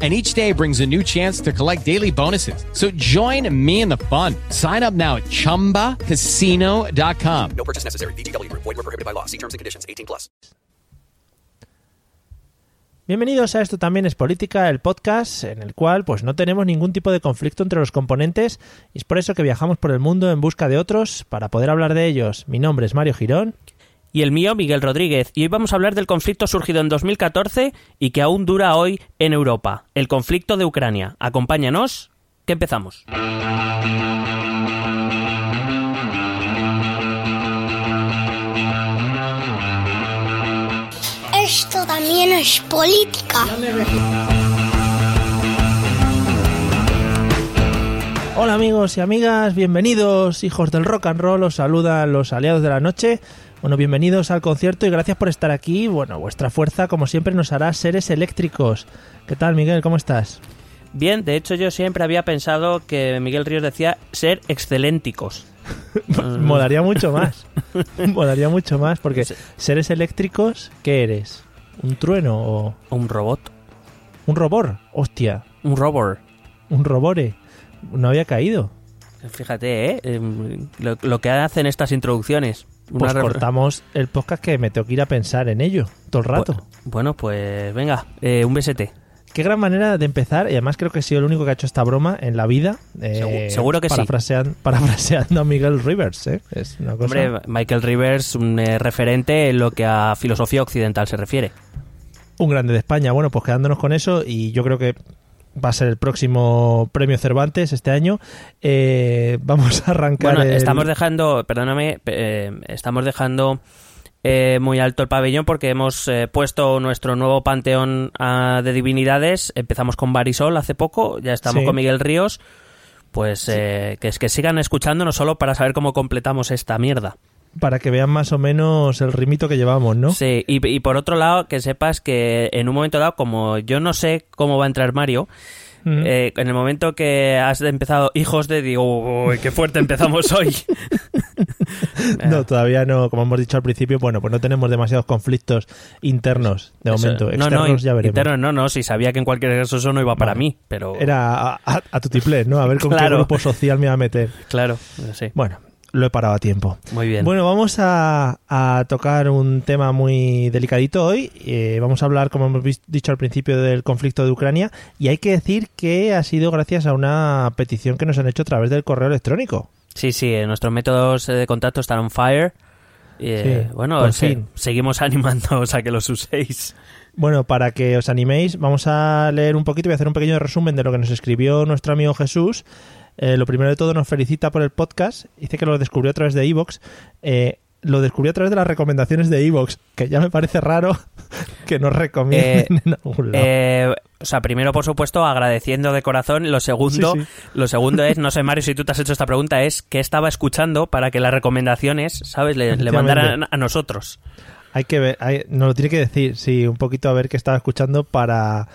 and each day brings a new chance to collect daily bonuses. So join me in the fun. Sign up now at ChumbaCasino.com. No purchase necessary. VGW Group. Void were prohibited by law. See terms and conditions. 18 plus. Bienvenidos a Esto también es política, el podcast en el cual pues no tenemos ningún tipo de conflicto entre los componentes y es por eso que viajamos por el mundo en busca de otros para poder hablar de ellos. Mi nombre es Mario Girón y el mío Miguel Rodríguez, y hoy vamos a hablar del conflicto surgido en 2014 y que aún dura hoy en Europa, el conflicto de Ucrania. Acompáñanos, que empezamos. Esto también es política. Hola amigos y amigas, bienvenidos hijos del rock and roll, os saludan los aliados de la noche. Bueno, bienvenidos al concierto y gracias por estar aquí. Bueno, vuestra fuerza, como siempre, nos hará seres eléctricos. ¿Qué tal, Miguel? ¿Cómo estás? Bien, de hecho yo siempre había pensado que Miguel Ríos decía ser excelénticos. Molaría mucho más. Molaría mucho más, porque seres eléctricos, ¿qué eres? ¿Un trueno o...? ¿Un robot? ¿Un robor? Hostia. Un robor. Un robore. No había caído. Fíjate, ¿eh? Em, lo, lo que hacen estas introducciones. Pues cortamos el podcast que me tengo que ir a pensar en ello todo el rato. Bueno, pues venga, eh, un besete. Qué gran manera de empezar, y además creo que he sido el único que ha hecho esta broma en la vida. Eh, seguro que parafraseando, sí. Parafraseando a Miguel Rivers, ¿eh? Es una cosa... Hombre, Michael Rivers, un eh, referente en lo que a filosofía occidental se refiere. Un grande de España. Bueno, pues quedándonos con eso, y yo creo que va a ser el próximo premio Cervantes este año. Eh, vamos a arrancar. Bueno, estamos dejando, perdóname, eh, estamos dejando eh, muy alto el pabellón porque hemos puesto nuestro nuevo panteón ah, de divinidades. Empezamos con Barisol hace poco, ya estamos con Miguel Ríos. Pues que es que sigan escuchándonos solo para saber cómo completamos esta mierda para que vean más o menos el rimito que llevamos, ¿no? Sí, y, por otro lado, que sepas que en un momento dado, como yo no sé cómo va a entrar Mario, eh, en el momento que has empezado Hijos de, digo, uy, qué fuerte empezamos hoy. no, todavía no, como hemos dicho al principio, bueno, pues no tenemos demasiados conflictos internos de momento. Externos no, no, ya veremos. Internos no, no, si sabía que en cualquier caso eso no iba para mí, pero... Era a, tu tiplé, ¿no? A ver con qué grupo social me iba a meter. Claro, sí. Bueno, lo he parado a tiempo. Muy bien. Bueno, vamos a, tocar un tema muy delicadito hoy. Eh, vamos a hablar, como hemos dicho al principio, del conflicto de Ucrania. Y hay que decir que ha sido gracias a una petición que nos han hecho a través del correo electrónico. Sí, sí, nuestros métodos de contacto están on fire. Eh, bueno, seguimos animándoos a que los uséis. Bueno, para que os animéis, vamos a leer un poquito, voy a hacer un pequeño resumen de lo que nos escribió nuestro amigo Jesús eh, lo primero de todo nos felicita por el podcast. Dice que lo descubrió a través de Evox. Eh, lo descubrió a través de las recomendaciones de Evox, que ya me parece raro que nos recomienden eh, o sea, primero, por supuesto, agradeciendo de corazón. Lo segundo, lo segundo es, no sé, Mario, si tú te has hecho esta pregunta, es que estaba escuchando para que las recomendaciones, ¿sabes?, le, mandaran a nosotros. Hay que ver, hay, nos lo tiene que decir, sí, un poquito a ver qué estaba escuchando para,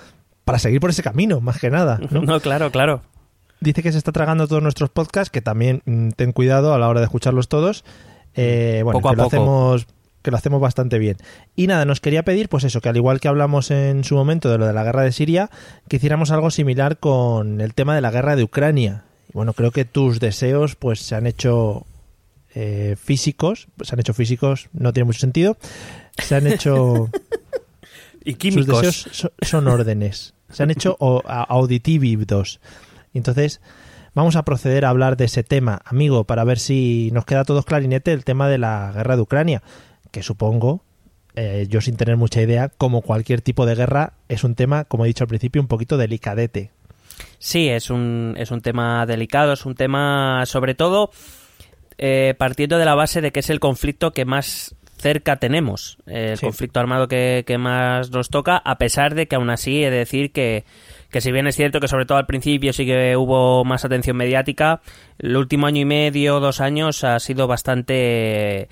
para seguir por ese camino, más que nada. no claro, claro dice que se está tragando todos nuestros podcasts, que también mm, ten cuidado a la hora de escucharlos todos. Eh, bueno, que lo hacemos que lo hacemos bastante bien. Y nada, nos quería pedir, pues eso, que al igual que hablamos en su momento de lo de la guerra de Siria, que hiciéramos algo similar con el tema de la guerra de Ucrania. Y bueno, creo que tus deseos, pues se han hecho eh, físicos, se han hecho físicos, no tiene mucho sentido. Se han hecho. y químicos. Sus deseos son, órdenes. Se han hecho Entonces, vamos a proceder a hablar de ese tema, amigo, para ver si nos queda todos clarinete el tema de la guerra de Ucrania, que supongo, eh, yo sin tener mucha idea, como cualquier tipo de guerra, es un tema, como he dicho al principio, un poquito delicadete. Sí, es un, es un tema delicado, es un tema sobre todo eh, partiendo de la base de que es el conflicto que más cerca tenemos, el conflicto armado que, que, más nos toca, a pesar de que aún así he de decir que, que si bien es cierto que sobre todo al principio sí que hubo más atención mediática, el último año y medio, dos años ha sido bastante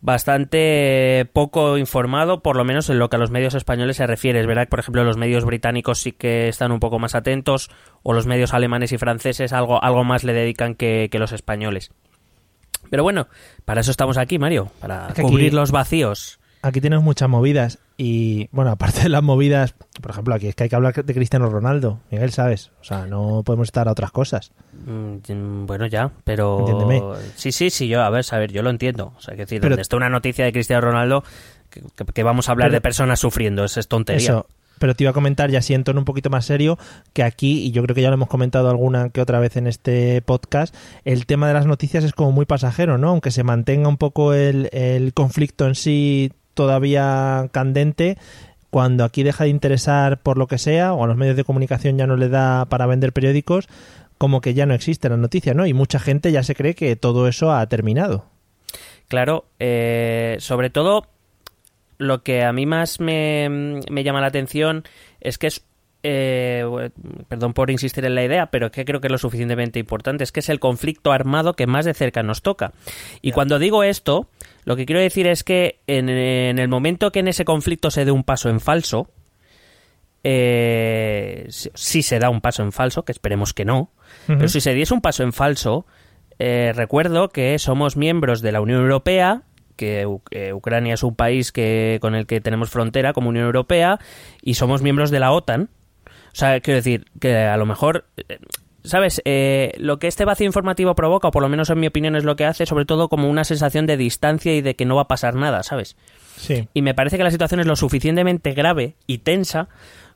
bastante poco informado, por lo menos en lo que a los medios españoles se refiere. Es verdad que, por ejemplo, los medios británicos sí que están un poco más atentos, o los medios alemanes y franceses algo, algo más le dedican que, los españoles. Pero bueno, para eso estamos aquí, Mario, para cubrir los vacíos. Aquí tenemos muchas movidas y, bueno, aparte de las movidas, por ejemplo, aquí es que hay que hablar de Cristiano Ronaldo, Miguel, ¿sabes? O sea, no podemos estar a otras cosas. Mm, bueno, ya, pero... Sí, sí, sí, yo, a ver, a ver, yo lo entiendo. O sea, que decir, pero... donde está una noticia de Cristiano Ronaldo, que, vamos a hablar de personas sufriendo, eso es tontería. Eso, pero te iba a comentar, ya siento en un poquito más serio, que aquí, y yo creo que ya lo hemos comentado alguna que otra vez en este podcast, el tema de las noticias es como muy pasajero, ¿no? Aunque se mantenga un poco el, el conflicto en sí todavía candente, cuando aquí deja de interesar por lo que sea, o a los medios de comunicación ya no le da para vender periódicos, como que ya no existe la noticia, ¿no? Y mucha gente ya se cree que todo eso ha terminado. Claro, eh, sobre todo lo que a mí más me, me llama la atención es que es eh, perdón por insistir en la idea, pero que creo que es lo suficientemente importante, es que es el conflicto armado que más de cerca nos toca. Y cuando digo esto, lo que quiero decir es que en, el momento que en ese conflicto se dé un paso en falso, eh, si, se da un paso en falso, que esperemos que no, pero si se diese un paso en falso, eh, recuerdo que somos miembros de la Unión Europea, que Ucrania es un país que, con el que tenemos frontera como Unión Europea, y somos miembros de la OTAN, o sea, quiero decir que a lo mejor eh, ¿Sabes? Eh, lo que este vacío informativo provoca, o por lo menos en mi opinión es lo que hace, sobre todo como una sensación de distancia y de que no va a pasar nada, ¿sabes? Sí. Y me parece que la situación es lo suficientemente grave y tensa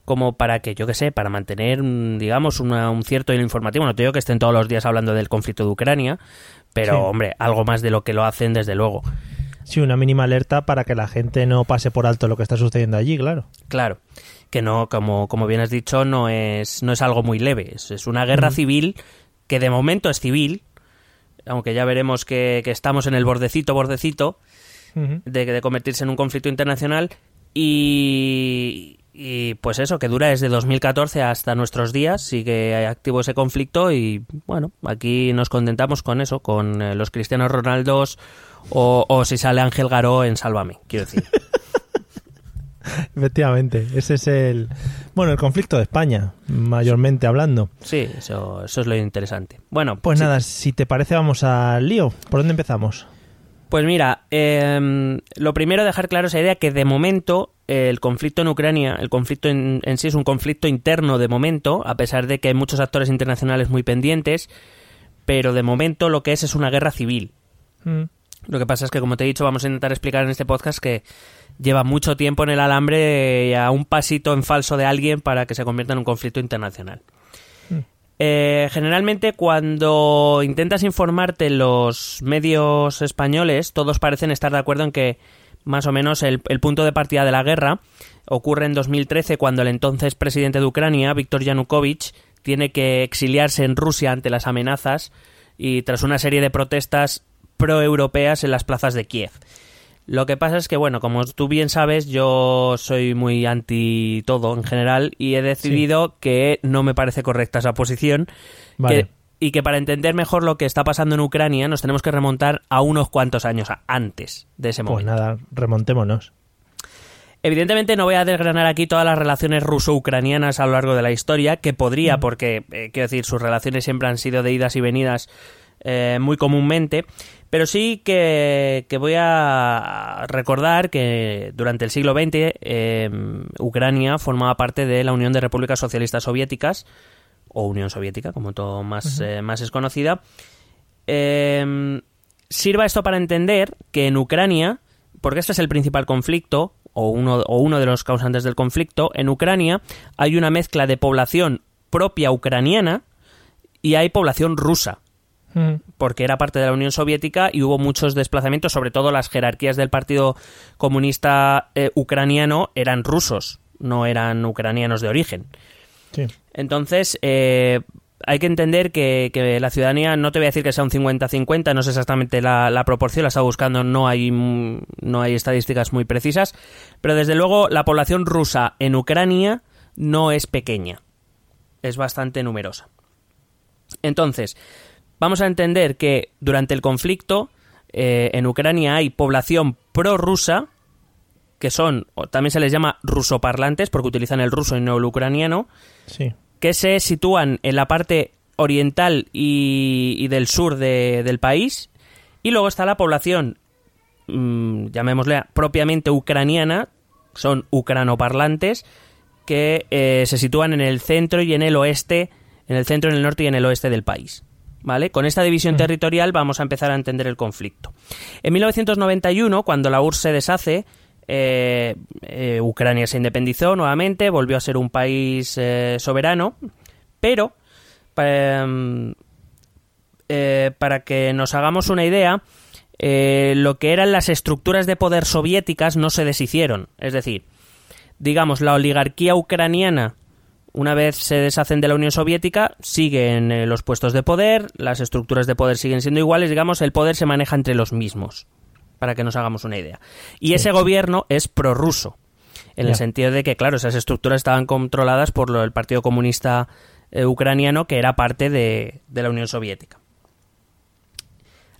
como para que, yo qué sé, para mantener, mm, digamos, un cierto hilo informativo. No te digo que estén todos los días hablando del conflicto de Ucrania, pero, hombre, algo más de lo que lo hacen, desde luego. Sí, una mínima alerta para que la gente no pase por alto lo que está sucediendo allí, claro. Claro que no, como, como bien has dicho, no es, no es algo muy leve. Es, una guerra civil que de momento es civil, aunque ya veremos que, estamos en el bordecito, bordecito, de, de convertirse en un conflicto internacional. Y, y pues eso, que dura desde 2014 hasta nuestros días, sigue activo ese conflicto y bueno, aquí nos contentamos con eso, con eh, los cristianos Ronaldos o, o si sale Ángel Garó en Sálvame, quiero decir. Efectivamente, ese es el bueno el conflicto de España, mayormente hablando. Sí, eso, eso es lo interesante. Bueno, pues nada, si te parece vamos al lío. ¿Por dónde empezamos? Pues mira, em, lo primero dejar claro esa idea que de momento el conflicto en Ucrania, el conflicto en, sí es un conflicto interno de momento, a pesar de que hay muchos actores internacionales muy pendientes, pero de momento lo que es es una guerra civil. Mm. Lo que pasa es que, como te he dicho, vamos a intentar explicar en este podcast que lleva mucho tiempo en el alambre y a un pasito en falso de alguien para que se convierta en un conflicto internacional. Hmm. Eh, generalmente cuando intentas informarte en los medios españoles, todos parecen estar de acuerdo en que más o menos el, punto de partida de la guerra ocurre en 2013 cuando el entonces presidente de Ucrania, Víctor Yanukovych, tiene que exiliarse en Rusia ante las amenazas y tras una serie de protestas proeuropeas en las plazas de Kiev. Lo que pasa es que, bueno, como tú bien sabes, yo soy muy anti todo en general y he decidido que no me parece correcta esa posición. y que para entender mejor lo que está pasando en Ucrania nos tenemos que remontar a unos cuantos años antes de ese pues momento. Pues nada, remontémonos. Evidentemente no voy a desgranar aquí todas las relaciones ruso-ucranianas a lo largo de la historia, que podría, mm. porque, eh, quiero decir, sus relaciones siempre han sido de idas y venidas eh, muy comúnmente, pero sí que, voy a recordar que durante el siglo XX em, Ucrania formaba parte de la Unión de Repúblicas Socialistas Soviéticas, o Unión Soviética, como todo más, eh, más es conocida. Em, sirva esto para entender que en Ucrania, porque este es el principal conflicto, o uno, o uno de los causantes del conflicto, en Ucrania hay una mezcla de población propia ucraniana y hay población rusa porque era parte de la Unión Soviética y hubo muchos desplazamientos, sobre todo las jerarquías del Partido Comunista eh, Ucraniano eran rusos, no eran ucranianos de origen. Entonces, eh, hay que entender que, la ciudadanía, no te voy a decir que sea un 50-50, no sé exactamente la, proporción, la está buscando, no hay, no hay estadísticas muy precisas, pero desde luego la población rusa en Ucrania no es pequeña, es bastante numerosa. Entonces, vamos a entender que durante el conflicto eh, en Ucrania hay población prorrusa, que son, también se les llama rusoparlantes, porque utilizan el ruso y no el ucraniano, que se sitúan en la parte oriental y, del sur del país. Y luego está la población, mmm, llamémosle propiamente ucraniana, son ucranoparlantes, que eh, se sitúan en el centro y en el oeste, en el centro, en el norte y en el oeste del país. ¿Vale? Con esta división territorial vamos a empezar a entender el conflicto. En 1991, cuando la URSS se deshace, eh, eh, Ucrania se independizó nuevamente, volvió a ser un país soberano, pero em, para que nos hagamos una idea, lo que eran las estructuras de poder soviéticas no se deshicieron. Es decir, digamos, la oligarquía ucraniana, una vez se deshacen de la Unión Soviética, siguen eh, los puestos de poder, las estructuras de poder siguen siendo iguales, digamos, el poder se maneja entre los mismos, para que nos hagamos una idea. Y ese gobierno es prorruso, en el sentido de que, claro, esas estructuras estaban controladas por el Partido Comunista eh, Ucraniano, que era parte de, de la Unión Soviética.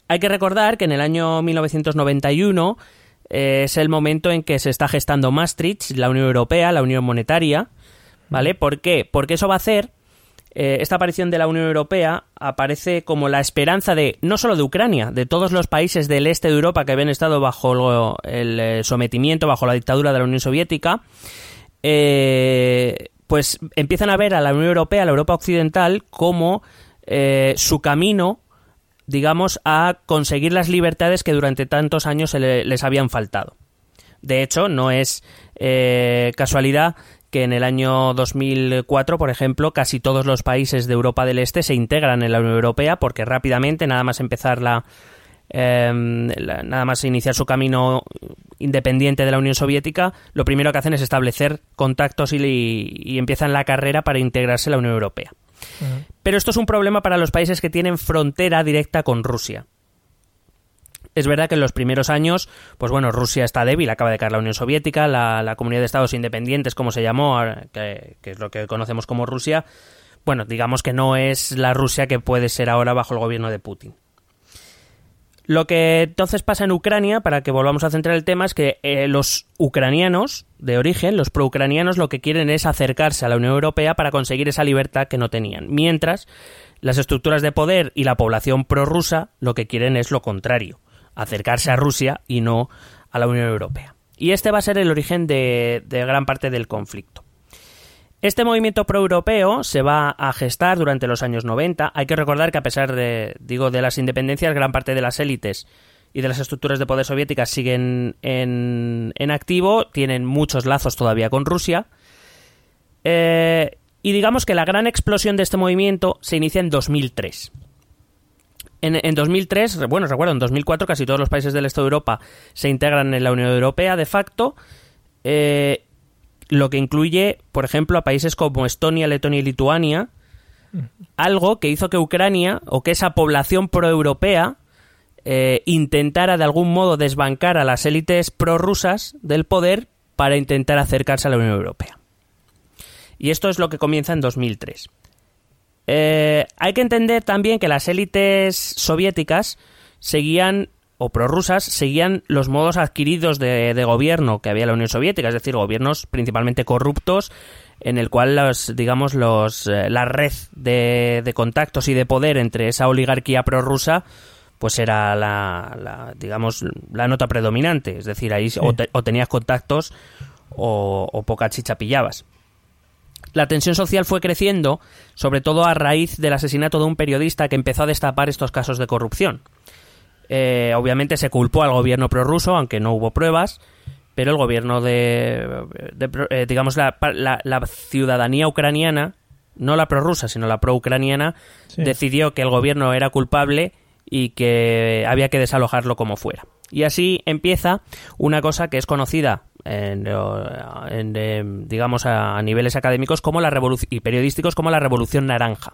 Hay que recordar que en el año 1991 es el momento en que se está gestando Maastricht, la Unión Europea, la Unión Monetaria, ¿vale? ¿Por qué? Porque eso va a hacer, eh, esta aparición de la Unión Europea aparece como la esperanza de, no solo de Ucrania, de todos los países del este de Europa que habían estado bajo el eh, sometimiento, bajo la dictadura de la Unión Soviética, eh, pues empiezan a ver a la Unión Europea, a la Europa Occidental, como su camino digamos, a conseguir las libertades que durante tantos años les habían faltado. De hecho, no es eh, casualidad que en el año 2004, por ejemplo, casi todos los países de Europa del Este se integran en la Unión Europea porque rápidamente, nada más empezar la, em, nada más iniciar su camino independiente de la Unión Soviética, lo primero que hacen es establecer contactos y, y empiezan la carrera para integrarse en la Unión Europea. Pero esto es un problema para los países que tienen frontera directa con Rusia. Es verdad que en los primeros años, pues bueno, Rusia está débil, acaba de caer la Unión Soviética, la, Comunidad de Estados Independientes, como se llamó, que, es lo que conocemos como Rusia, bueno, digamos que no es la Rusia que puede ser ahora bajo el gobierno de Putin. Lo que entonces pasa en Ucrania, para que volvamos a centrar el tema, es que eh, los ucranianos de origen, los pro-ucranianos, lo que quieren es acercarse a la Unión Europea para conseguir esa libertad que no tenían. Mientras las estructuras de poder y la población prorrusa lo que quieren es lo contrario, acercarse a Rusia y no a la Unión Europea. Y este va a ser el origen de gran parte del conflicto. Este movimiento proeuropeo se va a gestar durante los años 90. Hay que recordar que a pesar de, digo, de las independencias, gran parte de las élites y de las estructuras de poder soviéticas siguen en, activo, tienen muchos lazos todavía con Rusia. Eh, y digamos que la gran explosión de este movimiento se inicia en 2003. En, en, 2003, bueno, recuerdo, en 2004 casi todos los países del este de Europa se integran en la Unión Europea de facto. Eh, lo que incluye, por ejemplo, a países como Estonia, Letonia y Lituania, algo que hizo que Ucrania o que esa población proeuropea eh, intentara de algún modo desbancar a las élites prorrusas del poder para intentar acercarse a la Unión Europea. Y esto es lo que comienza en 2003. Eh, hay que entender también que las élites soviéticas seguían o prorrusas seguían los modos adquiridos de, gobierno que había en la Unión Soviética, es decir, gobiernos principalmente corruptos en el cual los, digamos, los, eh, la red de, contactos y de poder entre esa oligarquía prorrusa pues era la, digamos, la nota predominante. Es decir, ahí o, tenías contactos o, o poca chicha pillabas. La tensión social fue creciendo, sobre todo a raíz del asesinato de un periodista que empezó a destapar estos casos de corrupción. Eh, obviamente se culpó al gobierno prorruso, aunque no hubo pruebas, pero el gobierno de, eh, digamos, la, ciudadanía ucraniana, no la prorrusa, sino la pro-ucraniana, decidió que el gobierno era culpable y que había que desalojarlo como fuera. Y así empieza una cosa que es conocida en, digamos a niveles académicos como la y periodísticos como la revolución naranja.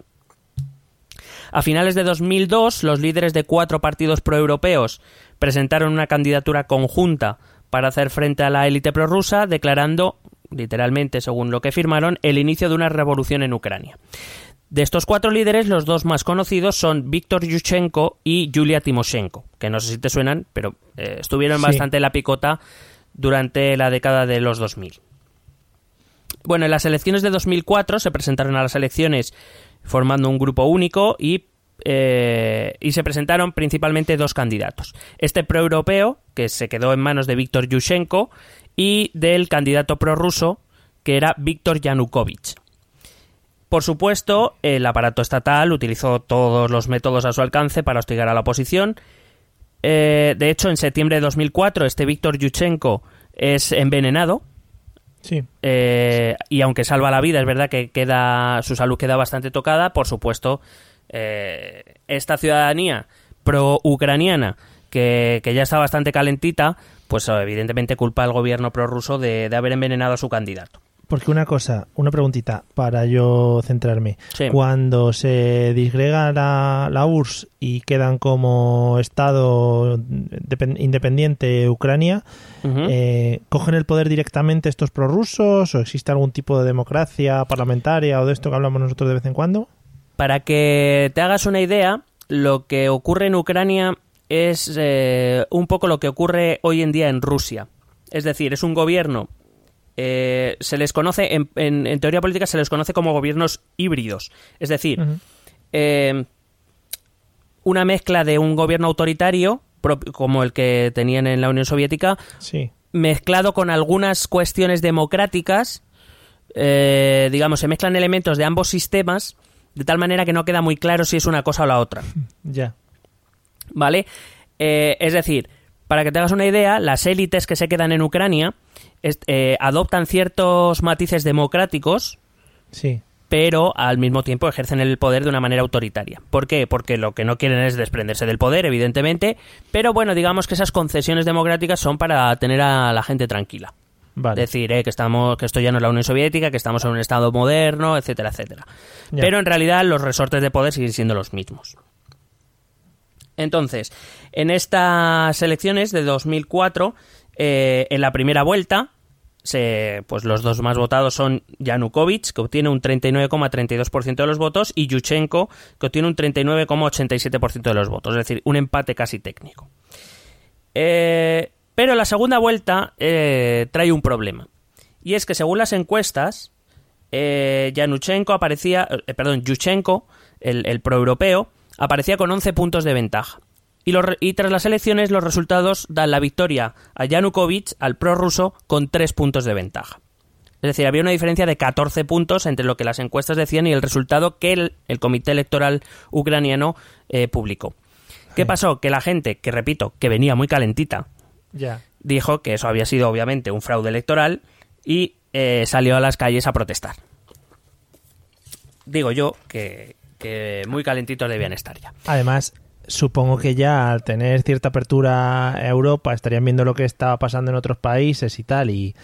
A finales de 2002, los líderes de cuatro partidos proeuropeos presentaron una candidatura conjunta para hacer frente a la élite prorrusa, declarando, literalmente según lo que firmaron, el inicio de una revolución en Ucrania. De estos cuatro líderes, los dos más conocidos son Víctor Yushchenko y Yulia Timoshenko, que no sé si te suenan, pero eh, estuvieron bastante en la picota durante la década de los 2000. Bueno, en las elecciones de 2004 se presentaron a las elecciones formando un grupo único y, eh, y se presentaron principalmente dos candidatos. Este proeuropeo, que se quedó en manos de Víctor Yushchenko, y del candidato prorruso, que era Víctor Yanukovych. Por supuesto, el aparato estatal utilizó todos los métodos a su alcance para hostigar a la oposición. Eh, de hecho, en septiembre de 2004, este Víctor Yushchenko es envenenado. Sí. Eh, y aunque salva la vida, es verdad que queda, su salud queda bastante tocada. Por supuesto, eh, esta ciudadanía pro-ucraniana, que, ya está bastante calentita, pues evidentemente culpa al gobierno prorruso de, de haber envenenado a su candidato. Porque una cosa, una preguntita para yo centrarme. Cuando se disgrega la, la, URSS y quedan como Estado independiente Ucrania, eh, ¿cogen el poder directamente estos prorrusos o existe algún tipo de democracia parlamentaria o de esto que hablamos nosotros de vez en cuando? Para que te hagas una idea, lo que ocurre en Ucrania es eh, un poco lo que ocurre hoy en día en Rusia. Es decir, es un gobierno eh, se les conoce, en, teoría política se les conoce como gobiernos híbridos. Es decir, eh, una mezcla de un gobierno autoritario, como el que tenían en la Unión Soviética, mezclado con algunas cuestiones democráticas, eh, digamos, se mezclan elementos de ambos sistemas, de tal manera que no queda muy claro si es una cosa o la otra. Ya. ¿Vale? es decir, para que te hagas una idea, las élites que se quedan en Ucrania eh, adoptan ciertos matices democráticos, sí. pero al mismo tiempo ejercen el poder de una manera autoritaria. ¿Por qué? Porque lo que no quieren es desprenderse del poder, evidentemente, pero bueno, digamos que esas concesiones democráticas son para tener a la gente tranquila. Decir eh, que estamos, que esto ya no es la Unión Soviética, que estamos en un estado moderno, etcétera, etcétera. Pero en realidad los resortes de poder siguen siendo los mismos. Entonces, en estas elecciones de 2004, eh, en la primera vuelta, pues los dos más votados son Yanukovych, que obtiene un 39,32% de los votos, y Yushchenko, que obtiene un 39,87% de los votos, es decir, un empate casi técnico. Eh, pero la segunda vuelta eh, trae un problema. Y es que según las encuestas, eh, aparecía, perdón, Yushchenko, el, el proeuropeo, aparecía con 11 puntos de ventaja. Y, tras las elecciones los resultados dan la victoria a Yanukovych, al prorruso, con 3 puntos de ventaja. Es decir, había una diferencia de 14 puntos entre lo que las encuestas decían y el resultado que el, Comité Electoral ucraniano eh, publicó. ¿Qué pasó? Que la gente, que repito, que venía muy calentita, dijo que eso había sido obviamente un fraude electoral y eh, salió a las calles a protestar. Digo yo que, que muy calentitos debían estar ya. Además, supongo que ya al tener cierta apertura a Europa estarían viendo lo que estaba pasando en otros países y tal, y,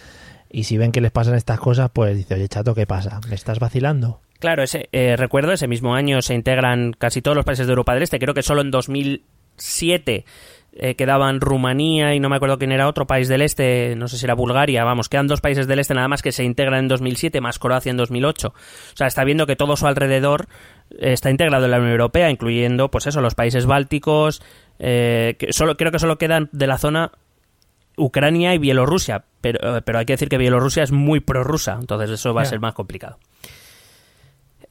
si ven que les pasan estas cosas, pues dice, oye, chato, ¿qué pasa? ¿Me estás vacilando? Claro, ese, eh, recuerdo, ese mismo año se integran casi todos los países de Europa del Este, creo que solo en 2007 eh, quedaban Rumanía y no me acuerdo quién era otro país del este, no sé si era Bulgaria, vamos, quedan dos países del este nada más que se integran en 2007, más Croacia en 2008. O sea, está viendo que todo su alrededor está integrado en la Unión Europea, incluyendo, pues eso, los países bálticos, eh, que solo, creo que solo quedan de la zona Ucrania y Bielorrusia, pero, eh, pero hay que decir que Bielorrusia es muy prorrusa, entonces eso va a ser más complicado.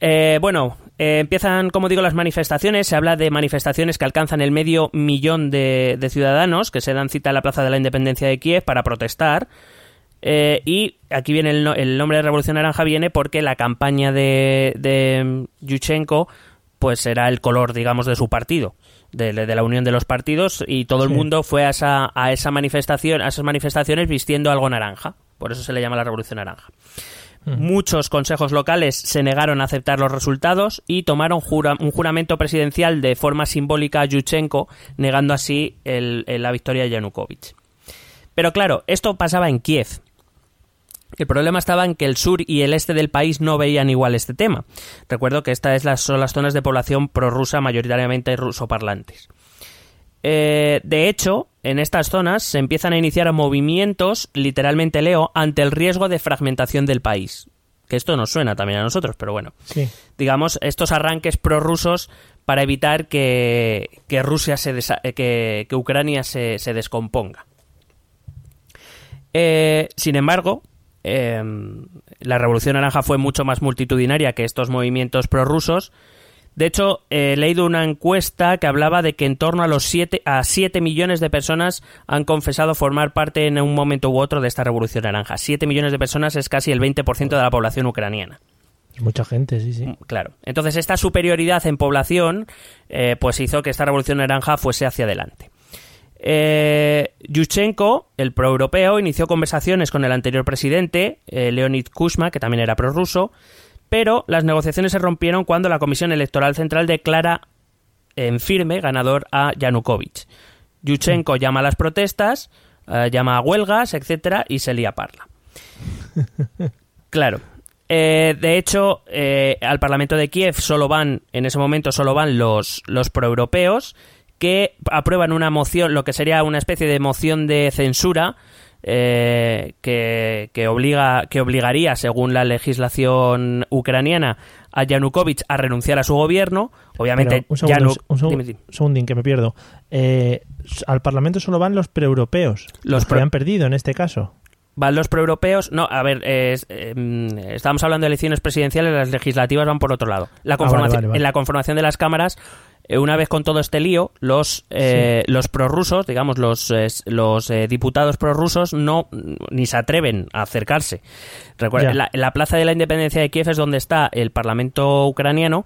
Eh, bueno, eh, empiezan, como digo, las manifestaciones. Se habla de manifestaciones que alcanzan el medio millón de, ciudadanos que se dan cita a la Plaza de la Independencia de Kiev para protestar. Eh, y aquí viene el, nombre de Revolución Naranja viene porque la campaña de, de Yushchenko pues era el color, digamos, de su partido, de, la unión de los partidos y todo el mundo fue a esa, a esa manifestación, a esas manifestaciones vistiendo algo naranja. Por eso se le llama la Revolución Naranja. Muchos consejos locales se negaron a aceptar los resultados y tomaron un juramento presidencial de forma simbólica a Yushchenko, negando así la victoria de Yanukovych. Pero claro, esto pasaba en Kiev. El problema estaba en que el sur y el este del país no veían igual este tema. Recuerdo que estas son las zonas de población prorrusa mayoritariamente rusoparlantes. Eh, de hecho, en estas zonas se empiezan a iniciar movimientos, literalmente leo, ante el riesgo de fragmentación del país. Que esto nos suena también a nosotros, pero bueno. Sí. Digamos, estos arranques prorrusos para evitar que, que Rusia se eh, que, que Ucrania se, se descomponga. Eh, sin embargo, eh, la Revolución Naranja fue mucho más multitudinaria que estos movimientos prorrusos. De hecho, eh, he leído una encuesta que hablaba de que en torno a los 7 a 7 millones de personas han confesado formar parte en un momento u otro de esta Revolución Naranja. 7 millones de personas es casi el 20% de la población ucraniana. Mucha gente, sí, sí. Claro. Entonces, esta superioridad en población eh, pues hizo que esta Revolución Naranja fuese hacia adelante. Eh, Yushchenko, el proeuropeo, inició conversaciones con el anterior presidente, eh, Leonid Kuchma, que también era prorruso, pero las negociaciones se rompieron cuando la Comisión Electoral Central declara en firme ganador a Yanukovych. Yushchenko llama a las protestas, eh, llama a huelgas, etcétera, y se lía parla. Claro. Eh, de hecho, eh, al Parlamento de Kiev solo van, en ese momento solo van los, los proeuropeos que aprueban una moción, lo que sería una especie de moción de censura eh, que, que obliga, que obligaría, según la legislación ucraniana, a Yanukovych a renunciar a su gobierno. Obviamente, Pero un segundo, un, segu- dime, dime. un segundín, que me pierdo. Eh, al Parlamento solo van los preeuropeos. Los Los que han perdido en este caso. ¿Van los proeuropeos? No, a ver, eh, estamos hablando de elecciones presidenciales, las legislativas van por otro lado. La Ah, vale, conformación, vale, vale. En la conformación de las cámaras, eh, una vez con todo este lío, los, eh, los prorrusos, digamos, los, eh, los eh, diputados prorrusos no ni se atreven a acercarse. Recuerda, la, Plaza de la Independencia de Kiev es donde está el Parlamento ucraniano,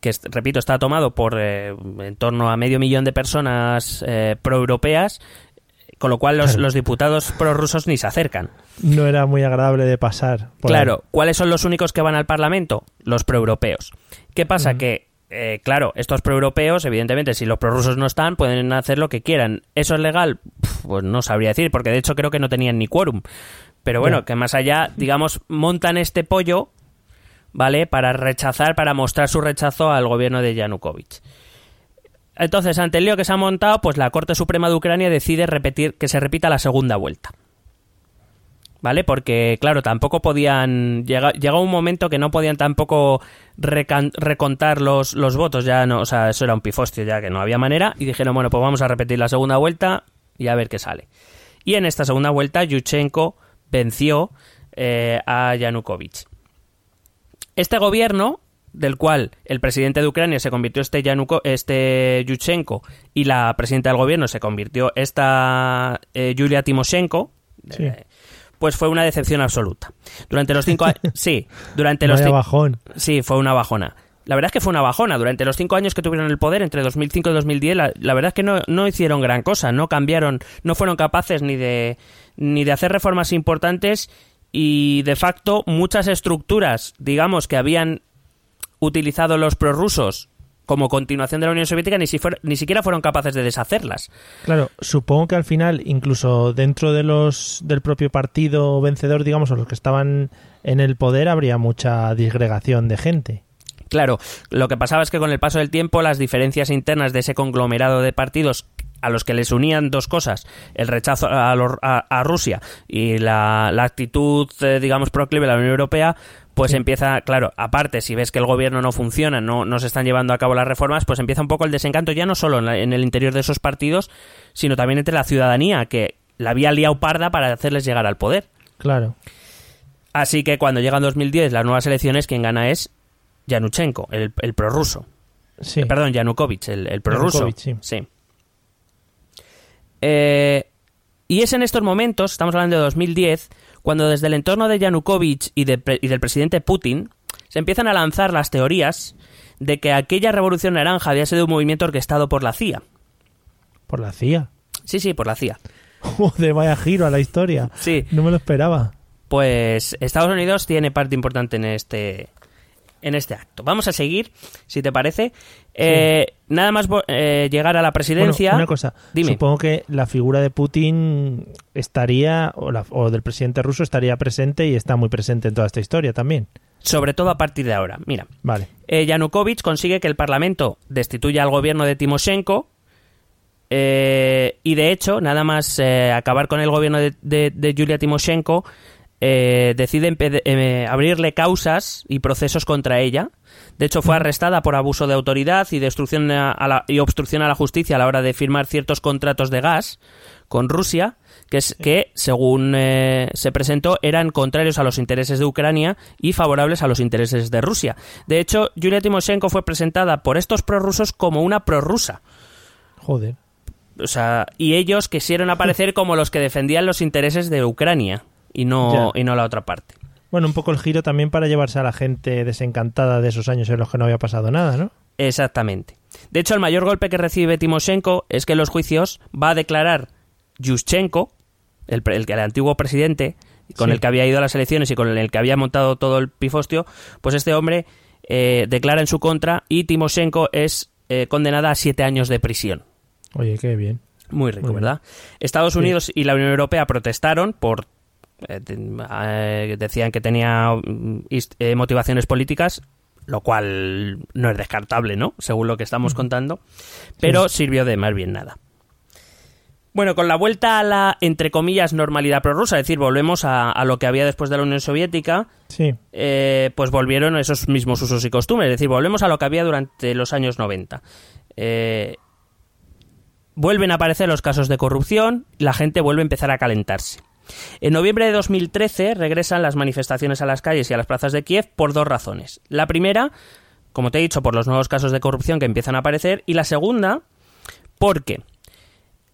que, repito, está tomado por eh, en torno a medio millón de personas eh, proeuropeas, con lo cual los, Claro. los diputados prorrusos ni se acercan. No era muy agradable de pasar. por Claro, ¿cuáles son los únicos que van al Parlamento? Los proeuropeos. ¿Qué pasa? Que, eh, claro, estos proeuropeos, evidentemente, si los prorrusos no están, pueden hacer lo que quieran. ¿Eso es legal? Pues no sabría decir, porque de hecho creo que no tenían ni quórum. Pero bueno, que más allá, digamos, montan este pollo, ¿vale? Para rechazar, para mostrar su rechazo al gobierno de Yanukovych. Entonces, ante el lío que se ha montado, pues la Corte Suprema de Ucrania decide repetir que se repita la segunda vuelta. ¿Vale? Porque, claro, tampoco podían. Llega, llegó un momento que no podían tampoco recan- recontar los, los votos. Ya no, o sea, eso era un pifostio, ya que no había manera. Y dijeron, bueno, pues vamos a repetir la segunda vuelta y a ver qué sale. Y en esta segunda vuelta, Yushchenko venció eh, a Yanukovych. Este gobierno, del cual el presidente de Ucrania se convirtió este, Yanuko- este Yushchenko y la presidenta del gobierno se convirtió esta eh, Yulia Timoshenko, Sí. eh, pues fue una decepción absoluta. Durante los cinco años... Sí, durante los... Vaya bajón. Sí, fue una bajona. La verdad es que fue una bajona. Durante los cinco años que tuvieron el poder, entre 2005 y 2010, la, la verdad es que no, no hicieron gran cosa. No cambiaron, no fueron capaces ni de, ni de hacer reformas importantes y, de facto, muchas estructuras, digamos, que habían utilizado los prorrusos como continuación de la Unión Soviética, ni, si fuer- ni siquiera fueron capaces de deshacerlas. Claro, supongo que al final, incluso dentro de los del propio partido vencedor, digamos, o los que estaban en el poder, habría mucha disgregación de gente. Claro, lo que pasaba es que con el paso del tiempo las diferencias internas de ese conglomerado de partidos a los que les unían dos cosas, el rechazo a, lo- a- a Rusia y la, la actitud, eh, digamos, proclive de la Unión Europea, pues Sí. empieza, claro, aparte, si ves que el gobierno no funciona, no, no se están llevando a cabo las reformas, pues empieza un poco el desencanto ya no solo en, la- en el interior de esos partidos, sino también entre la ciudadanía, que la había liado parda para hacerles llegar al poder. Claro. Así que cuando llegan 2010 las nuevas elecciones, quien gana es Yanuchenko, el, el prorruso. Sí. Eh, Perdón, Yanukovych, el, el prorruso. Yanukovych, sí. Eh, y es en estos momentos, estamos hablando de 2010, cuando desde el entorno de Yanukovych y, de y del presidente Putin se empiezan a lanzar las teorías de que aquella revolución naranja había sido un movimiento orquestado por la CIA. Por la CIA. Sí, sí, por la CIA. Joder, vaya giro a la historia. Sí, No me lo esperaba. pues Estados Unidos tiene parte importante en este en este acto. Vamos a seguir, si te parece. Eh, nada más eh, llegar a la presidencia. Bueno, una cosa. Dime. Supongo que la figura de Putin estaría, o, la- o del presidente ruso estaría presente y está muy presente en toda esta historia también. Sobre todo a partir de ahora. Mira, Vale. eh, Yanukovych consigue que el Parlamento destituya al gobierno de Timoshenko. y de hecho, nada más acabar con el gobierno de, de- de Yulia Timoshenko, eh, decide eh, abrirle causas y procesos contra ella. De hecho, fue arrestada por abuso de autoridad y, destrucción y obstrucción a la justicia a la hora de firmar ciertos contratos de gas con Rusia, que, es, que según eh, se presentó, eran contrarios a los intereses de Ucrania y favorables a los intereses de Rusia. De hecho, Yulia Timoshenko fue presentada por estos prorrusos como una prorrusa. Joder. O sea, y ellos quisieron aparecer como los que defendían los intereses de Ucrania y no, y no la otra parte. Bueno, un poco el giro también para llevarse a la gente desencantada de esos años en los que no había pasado nada, ¿no? Exactamente. De hecho, el mayor golpe que recibe Timoshenko es que en los juicios va a declarar Yushchenko, el, el, el antiguo presidente, con el que había ido a las elecciones y con el que había montado todo el pifostio, pues este hombre eh, declara en su contra y Timoshenko es eh, condenada a siete años de prisión. Oye, qué bien. Muy rico, ¿verdad? Estados Unidos y la Unión Europea protestaron por eh, decían que tenía mm, motivaciones políticas, lo cual no es descartable, ¿no? Según lo que estamos contando, pero sirvió de más bien nada. Bueno, con la vuelta a la, entre comillas, normalidad prorrusa, es decir, volvemos a, lo que había después de la Unión Soviética, sí. Eh, pues volvieron esos mismos usos y costumbres, es decir, volvemos a lo que había durante los años 90. Eh, vuelven a aparecer los casos de corrupción, la gente vuelve a empezar a calentarse. En noviembre de 2013 regresan las manifestaciones a las calles y a las plazas de Kiev por dos razones. La primera, como te he dicho, por los nuevos casos de corrupción que empiezan a aparecer, y la segunda, porque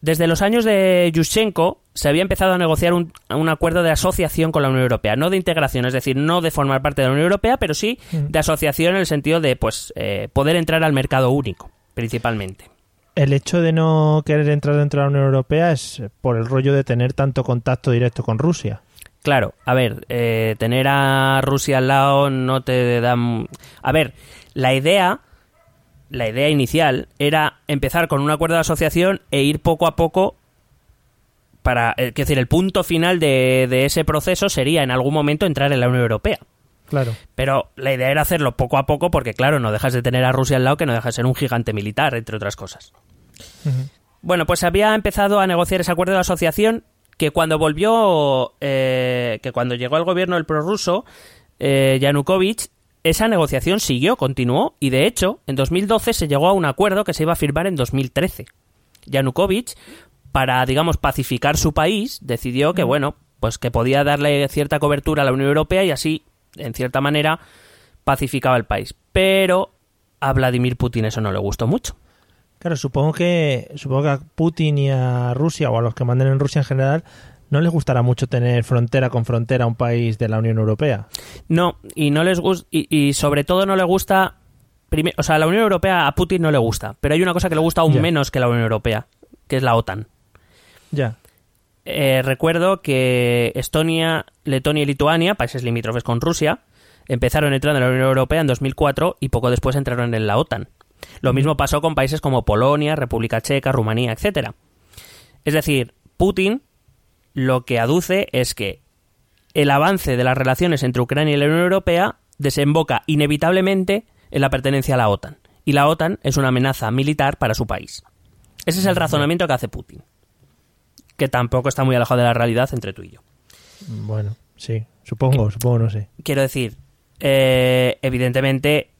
desde los años de Yushchenko se había empezado a negociar un, acuerdo de asociación con la Unión Europea, no de integración, es decir, no de formar parte de la Unión Europea, pero sí mm. de asociación en el sentido de pues eh, poder entrar al mercado único, principalmente. El hecho de no querer entrar dentro de la Unión Europea es por el rollo de tener tanto contacto directo con Rusia. Claro, a ver, eh, tener a Rusia al lado no te da... A ver, la idea la idea inicial era empezar con un acuerdo de asociación e ir poco a poco para... Es decir, el punto final de, ese proceso sería en algún momento entrar en la Unión Europea. Claro. Pero la idea era hacerlo poco a poco porque, claro, no dejas de tener a Rusia al lado que no deja de ser un gigante militar, entre otras cosas. Bueno, pues había empezado a negociar ese acuerdo de asociación que cuando volvió, eh, que cuando llegó al gobierno el prorruso, eh, Yanukovych, esa negociación siguió, continuó, y de hecho, en 2012 se llegó a un acuerdo que se iba a firmar en 2013. Yanukovych, para, digamos, pacificar su país, decidió que, bueno, pues que podía darle cierta cobertura a la Unión Europea y así, en cierta manera, pacificaba el país. Pero a Vladimir Putin eso no le gustó mucho. Claro, supongo que, supongo que a Putin y a Rusia, o a los que manden en Rusia en general, no les gustará mucho tener frontera con frontera a un país de la Unión Europea. No, y no les gusta, y, sobre todo no le gusta, o sea, a la Unión Europea a Putin no le gusta, pero hay una cosa que le gusta aún menos que la Unión Europea, que es la OTAN. Ya. Eh, recuerdo que Estonia, Letonia y Lituania, países limítrofes con Rusia, empezaron entrando en la Unión Europea en 2004 y poco después entraron en la OTAN. Lo mismo pasó con países como Polonia, República Checa, Rumanía, etc. Es decir, Putin lo que aduce es que el avance de las relaciones entre Ucrania y la Unión Europea desemboca inevitablemente en la pertenencia a la OTAN. Y la OTAN es una amenaza militar para su país. Ese es el razonamiento que hace Putin. Que tampoco está muy alejado de la realidad entre tú y yo. Bueno, sí, supongo, supongo, no sé. Quiero decir, eh, evidentemente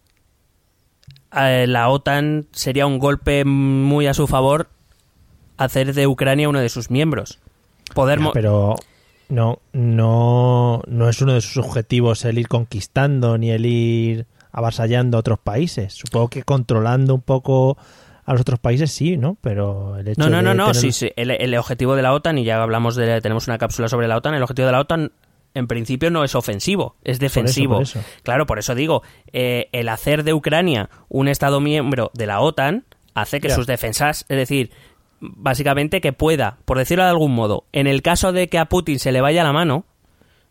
eh, la OTAN sería un golpe muy a su favor hacer de Ucrania uno de sus miembros pero no, no, no es uno de sus objetivos el ir conquistando ni el ir avasallando a otros países. Supongo que controlando un poco a los otros países sí, ¿no? Pero el hecho No, no, no, no, sí, sí. El, objetivo de la OTAN, y ya hablamos de, tenemos una cápsula sobre la OTAN, el objetivo de la OTAN en principio no es ofensivo, es defensivo. Claro, por eso digo, eh, el hacer de Ucrania un Estado miembro de la OTAN hace que sus defensas, es decir, básicamente que pueda, por decirlo de algún modo, en el caso de que a Putin se le vaya la mano,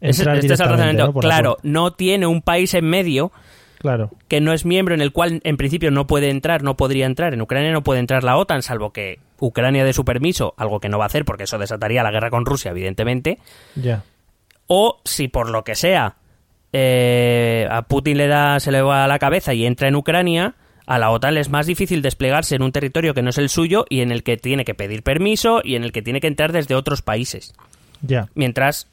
este es el razonamiento. claro, no tiene un país en medio claro. que no es miembro en el cual en principio no puede entrar, no podría entrar. En Ucrania no puede entrar la OTAN, salvo que Ucrania dé su permiso, algo que no va a hacer porque eso desataría la guerra con Rusia, evidentemente. Ya. O si por lo que sea eh, a Putin le da, se le va a la cabeza y entra en Ucrania, a la OTAN es más difícil desplegarse en un territorio que no es el suyo y en el que tiene que pedir permiso y en el que tiene que entrar desde otros países. Ya. Mientras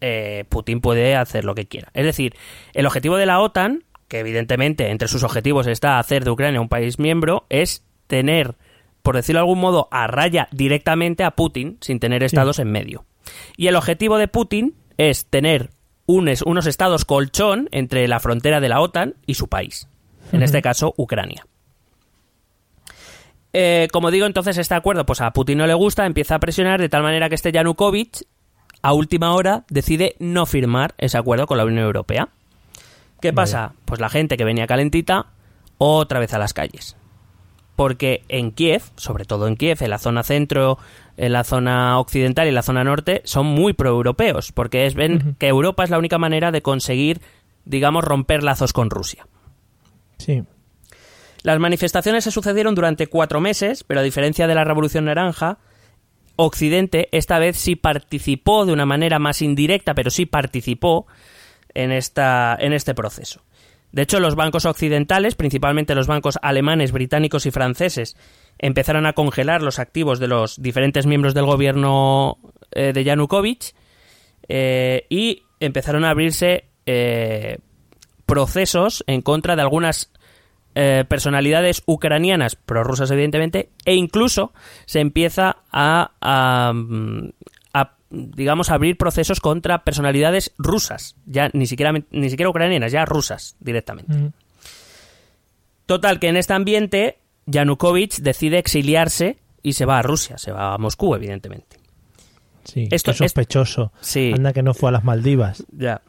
eh, Putin puede hacer lo que quiera. Es decir, el objetivo de la OTAN, que evidentemente entre sus objetivos está hacer de Ucrania un país miembro, es tener, por decirlo de algún modo, a raya directamente a Putin sin tener estados en medio. Y el objetivo de Putin es tener unos estados colchón entre la frontera de la OTAN y su país, en este caso Ucrania. Eh, como digo, entonces este acuerdo pues a Putin no le gusta, empieza a presionar de tal manera que este Yanukovych a última hora decide no firmar ese acuerdo con la Unión Europea. ¿Qué pasa? Pues la gente que venía calentita otra vez a las calles. Porque en Kiev, sobre todo en Kiev, en la zona centro, en la zona occidental y en la zona norte, son muy proeuropeos, porque es, ven que Europa es la única manera de conseguir, digamos, romper lazos con Rusia. Sí. Las manifestaciones se sucedieron durante cuatro meses, pero a diferencia de la Revolución Naranja, Occidente esta vez sí participó de una manera más indirecta, pero sí participó en, esta, en este proceso. De hecho, los bancos occidentales, principalmente los bancos alemanes, británicos y franceses, empezaron a congelar los activos de los diferentes miembros del gobierno eh, de Yanukovych eh, y empezaron a abrirse eh, procesos en contra de algunas personalidades ucranianas, prorrusas evidentemente, e incluso se empieza a, a, digamos, abrir procesos contra personalidades rusas, ya ni siquiera, ni siquiera ucranianas, ya rusas directamente. Total, que en este ambiente Yanukovych decide exiliarse y se va a Rusia, se va a Moscú, evidentemente. Sí, Esto es sospechoso. Sí. Anda que no fue a las Maldivas. Ya.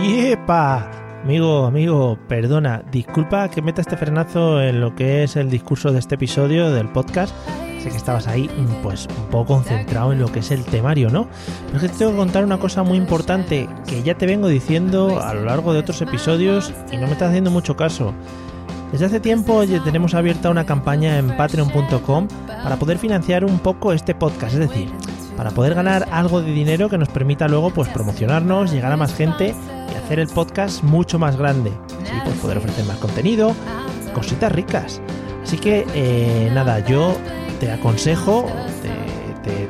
¡Yepa! Amigo, amigo, perdona, disculpa que meta este frenazo en lo que es el discurso de este episodio del podcast. Sé que estabas ahí, pues, un poco concentrado en lo que es el temario, ¿no? Pero es que te tengo que contar una cosa muy importante que ya te vengo diciendo a lo largo de otros episodios y no me estás haciendo mucho caso. Desde hace tiempo tenemos abierta una campaña en patreon.com para poder financiar un poco este podcast, es decir, para poder ganar algo de dinero que nos permita luego pues promocionarnos, llegar a más gente y hacer el podcast mucho más grande. Sí, pues poder ofrecer más contenido, cositas ricas. Así que eh, nada, yo te aconsejo, te,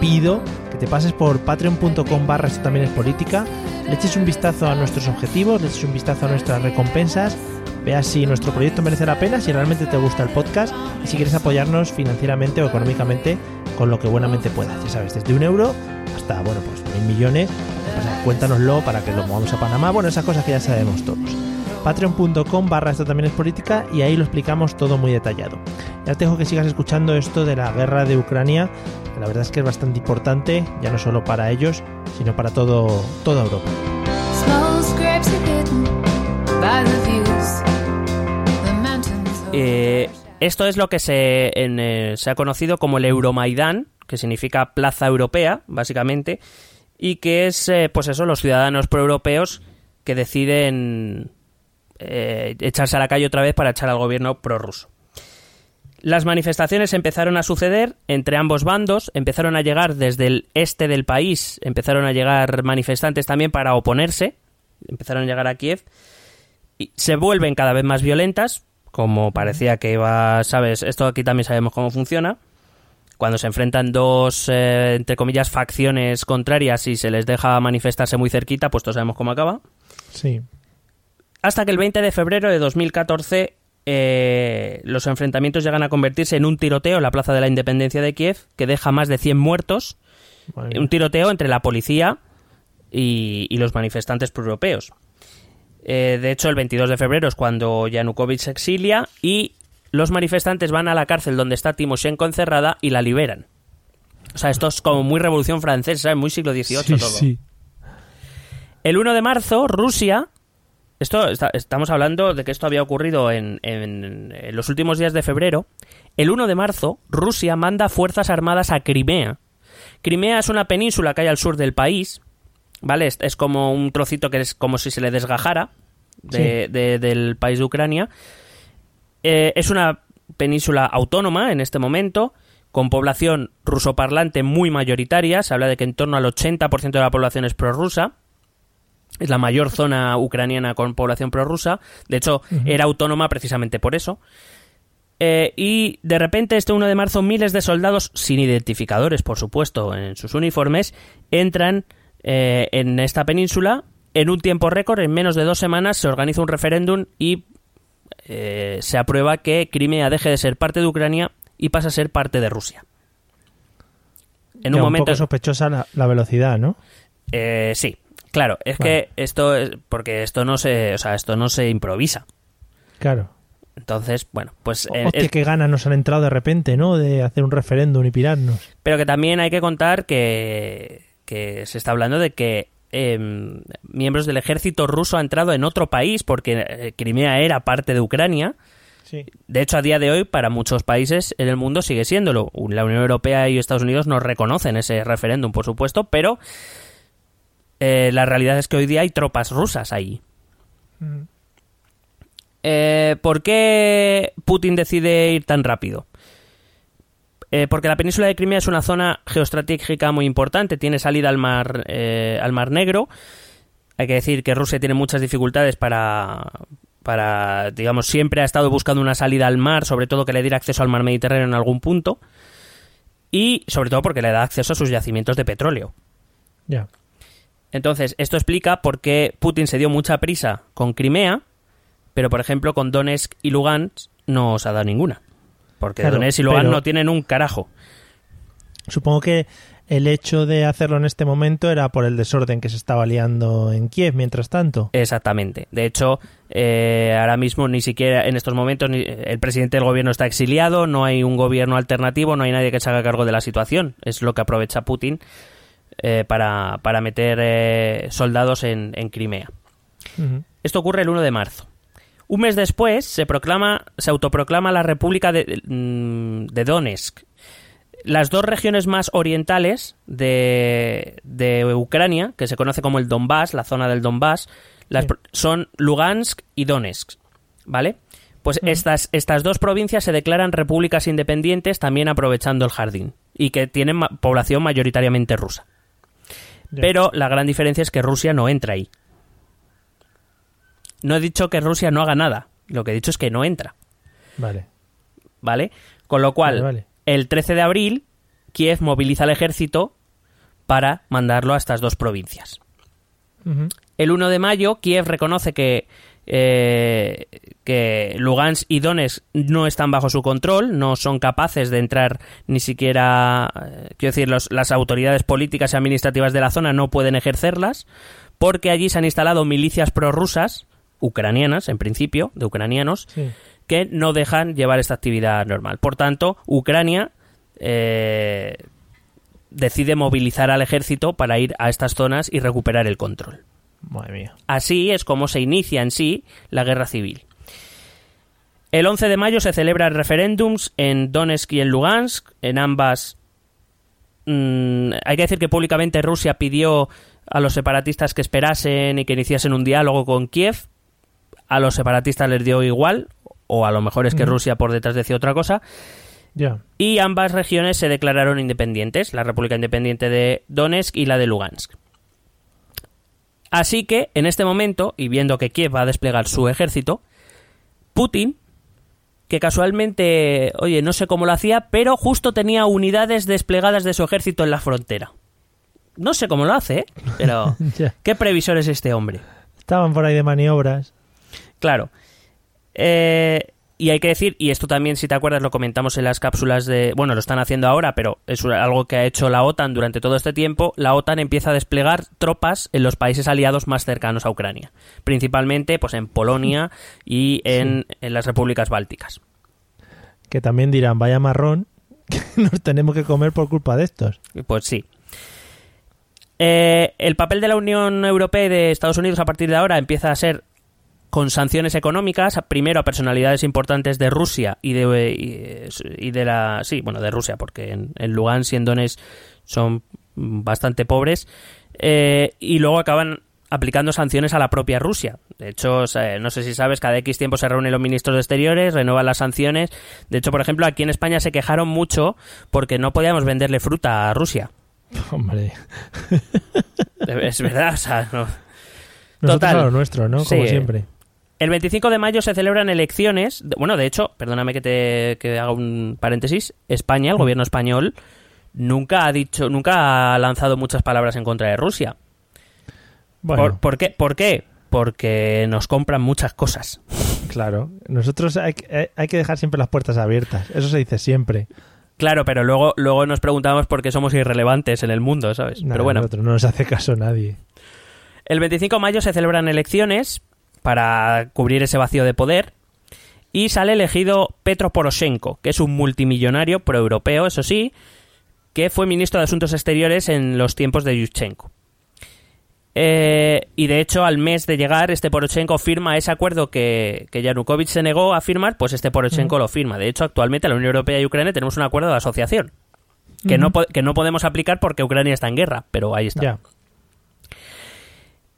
pido que te pases por patreon.com barra esto también es política, le eches un vistazo a nuestros objetivos, le eches un vistazo a nuestras recompensas, veas si nuestro proyecto merece la pena, si realmente te gusta el podcast y si quieres apoyarnos financieramente o económicamente con lo que buenamente puedas. Ya sabes, desde un euro hasta, bueno, pues mil millones. cuéntanoslo para que lo movamos a Panamá. Bueno, esas cosas que ya sabemos todos. Patreon.com barra esto también es política y ahí lo explicamos todo muy detallado. Ya te dejo que sigas escuchando esto de la guerra de Ucrania, que la verdad es que es bastante importante, ya no solo para ellos, sino para todo, toda Europa. Esto es lo que se, eh, se ha conocido como el Euromaidán, que significa Plaza Europea, básicamente, y que es, eh, pues eso, los ciudadanos proeuropeos que deciden eh, echarse a la calle otra vez para echar al gobierno prorruso. Las manifestaciones empezaron a suceder entre ambos bandos, empezaron a llegar desde el este del país, empezaron a llegar manifestantes también para oponerse, empezaron a llegar a Kiev, y se vuelven cada vez más violentas, como parecía que iba, sabes, esto aquí también sabemos cómo funciona. Cuando se enfrentan dos, eh, entre comillas, facciones contrarias y se les deja manifestarse muy cerquita, pues todos sabemos cómo acaba. Sí. Hasta que el 20 de febrero de 2014 eh, los enfrentamientos llegan a convertirse en un tiroteo en la Plaza de la Independencia de Kiev que deja más de 100 muertos. Un tiroteo entre la policía y, y los manifestantes proeuropeos. Eh, de hecho, el 22 de febrero es cuando Yanukovych se exilia y los manifestantes van a la cárcel donde está Timoshenko encerrada y la liberan. O sea, esto es como muy revolución francesa, muy siglo XVIII todo. El 1 de marzo, Rusia. Esto estamos hablando de que esto había ocurrido en, en, los últimos días de febrero. El 1 de marzo, Rusia manda fuerzas armadas a Crimea. Crimea es una península que hay al sur del país, ¿vale? Es, como un trocito que es como si se le desgajara del país de Ucrania. Eh, es una península autónoma en este momento, con población rusoparlante muy mayoritaria. Se habla de que en torno al 80% de la población es prorrusa. Es la mayor zona ucraniana con población prorrusa. De hecho, era autónoma precisamente por eso. Eh, y de repente, este 1 de marzo, miles de soldados, sin identificadores, por supuesto, en sus uniformes, entran eh, en esta península. En un tiempo récord, en menos de dos semanas, se organiza un referéndum y eh, se aprueba que Crimea deje de ser parte de Ucrania y pasa a ser parte de Rusia. En un, momento. sospechosa la, velocidad, ¿no? sí, claro. Es que esto, porque esto no se, o sea, esto no se improvisa. Claro. Entonces, bueno, pues... Eh, Hostia, qué ganas nos han entrado de repente, ¿no? De hacer un referéndum y pirarnos. Pero que también hay que contar que, que se está hablando de que em, miembros del ejército ruso han entrado en otro país porque eh, Crimea era parte de Ucrania. Sí. De hecho, a día de hoy, para muchos países en el mundo sigue siéndolo. La Unión Europea y Estados Unidos no reconocen ese referéndum, por supuesto, pero eh, la realidad es que hoy día hay tropas rusas ahí. Mm. Eh, ¿Por qué Putin decide ir tan rápido? Eh, porque la península de Crimea es una zona geoestratégica muy importante, tiene salida al mar, eh, al mar Negro. Hay que decir que Rusia tiene muchas dificultades para, para, digamos, siempre ha estado buscando una salida al mar, sobre todo que le diera acceso al mar Mediterráneo en algún punto. Y sobre todo porque le da acceso a sus yacimientos de petróleo. Ya. Entonces, esto explica por qué Putin se dio mucha prisa con Crimea pero por ejemplo con Donetsk y Lugansk no os ha dado ninguna. Porque Donetsk y Lugansk no tienen un carajo. Supongo que el hecho de hacerlo en este momento era por el desorden que se estaba liando en Kiev mientras tanto. Exactamente. De hecho, eh, ahora mismo ni siquiera en estos momentos el presidente del gobierno está exiliado, no hay un gobierno alternativo, no hay nadie que se haga cargo de la situación. Es lo que aprovecha Putin eh, para, para, meter eh, soldados en, Crimea. Esto ocurre el 1 de marzo. Un mes después se proclama, se autoproclama la República de, mm, Donetsk. Las dos regiones más orientales de, Ucrania, que se conoce como el Donbass, la zona del Donbass, son Lugansk y Donetsk. ¿Vale? Pues estas, estas dos provincias se declaran repúblicas independientes también aprovechando el jardín y que tienen población mayoritariamente rusa. Pero la gran diferencia es que Rusia no entra ahí. No he dicho que Rusia no haga nada. Lo que he dicho es que no entra. Vale. ¿Vale? Con lo cual, el 13 de abril, Kiev moviliza al ejército para mandarlo a estas dos provincias. El 1 de mayo, Kiev reconoce que, eh, que Lugansk y Donetsk no están bajo su control, no son capaces de entrar ni siquiera, eh, quiero decir, las autoridades políticas y administrativas de la zona no pueden ejercerlas, porque allí se han instalado milicias prorrusas ucranianas, en principio, de ucranianos, que no dejan llevar esta actividad normal. Por tanto, Ucrania eh, decide movilizar al ejército para ir a estas zonas y recuperar el control. Madre mía. Así es como se inicia en sí la guerra civil. El 11 de mayo se celebran referéndums en Donetsk y en Lugansk. En ambas. Mm, hay que decir que públicamente Rusia pidió a los separatistas que esperasen y que iniciasen un diálogo con Kiev a los separatistas les dio igual, o a lo mejor es que Rusia por detrás decía otra cosa. Y ambas regiones se declararon independientes, la República Independiente de Donetsk y la de Lugansk. Así que, en este momento, y viendo que Kiev va a desplegar su ejército, Putin, que casualmente, oye, no sé cómo lo hacía, pero justo tenía unidades desplegadas de su ejército en la frontera. No sé cómo lo hace, ¿eh? pero ¿qué previsor es este hombre? Estaban por ahí de maniobras. Claro. Eh, y hay que decir, y esto también, si te acuerdas, lo comentamos en las cápsulas de. Bueno, lo están haciendo ahora, pero es algo que ha hecho la OTAN durante todo este tiempo. La OTAN empieza a desplegar tropas en los países aliados más cercanos a Ucrania. Principalmente, pues en Polonia y en, las repúblicas bálticas. Que también dirán, vaya marrón, que nos tenemos que comer por culpa de estos. Pues sí. Eh, el papel de la Unión Europea y de Estados Unidos a partir de ahora empieza a ser con sanciones económicas, primero a personalidades importantes de Rusia y de, y, de la... Sí, bueno, de Rusia, porque en, en Lugansk y en Donetsk son bastante pobres, eh, y luego acaban aplicando sanciones a la propia Rusia. De hecho, no sé si sabes, cada X tiempo se reúnen los ministros de Exteriores, renuevan las sanciones. De hecho, por ejemplo, aquí en España se quejaron mucho porque no podíamos venderle fruta a Rusia. Hombre. Es verdad, o sea, no. Total. lo nuestro, ¿no? Como siempre. El 25 de mayo se celebran elecciones. Bueno, de hecho, perdóname que te que haga un paréntesis. España, el Mm. gobierno español, nunca ha dicho, nunca ha lanzado muchas palabras en contra de Rusia. Bueno, ¿Por, por qué? ¿Por qué? Porque nos compran muchas cosas. claro. Nosotros hay, que- hay que dejar siempre las puertas abiertas. Eso se dice siempre. Claro, pero luego, luego nos preguntamos por qué somos irrelevantes en el mundo, ¿sabes? Nada, pero bueno, nosotros no nos hace caso nadie. el 25 de mayo se celebran elecciones para cubrir ese vacío de poder y sale elegido Petro Poroshenko, que es un multimillonario proeuropeo, eso sí, que fue ministro de Asuntos Exteriores en los tiempos de Yushchenko. Eh, y de hecho, al mes de llegar, este Poroshenko firma ese acuerdo que, que Yanukovych se negó a firmar, pues este Poroshenko lo firma. De hecho, actualmente la Unión Europea y Ucrania tenemos un acuerdo de asociación que, no, que no podemos aplicar porque Ucrania está en guerra, pero ahí está.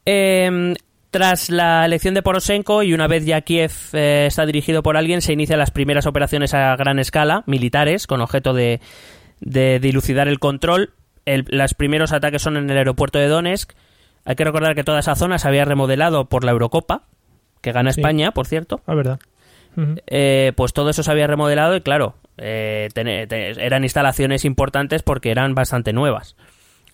Eh, tras la elección de Poroshenko y una vez ya Kiev eh, está dirigido por alguien, se inician las primeras operaciones a gran escala, militares, con objeto de, de dilucidar el control. El- los primeros ataques son en el aeropuerto de Donetsk. Hay que recordar que toda esa zona se había remodelado por la Eurocopa, que gana Sí. España, por cierto. Ah, verdad. Eh, pues todo eso se había remodelado y claro, eh, tene- te- eran instalaciones importantes porque eran bastante nuevas.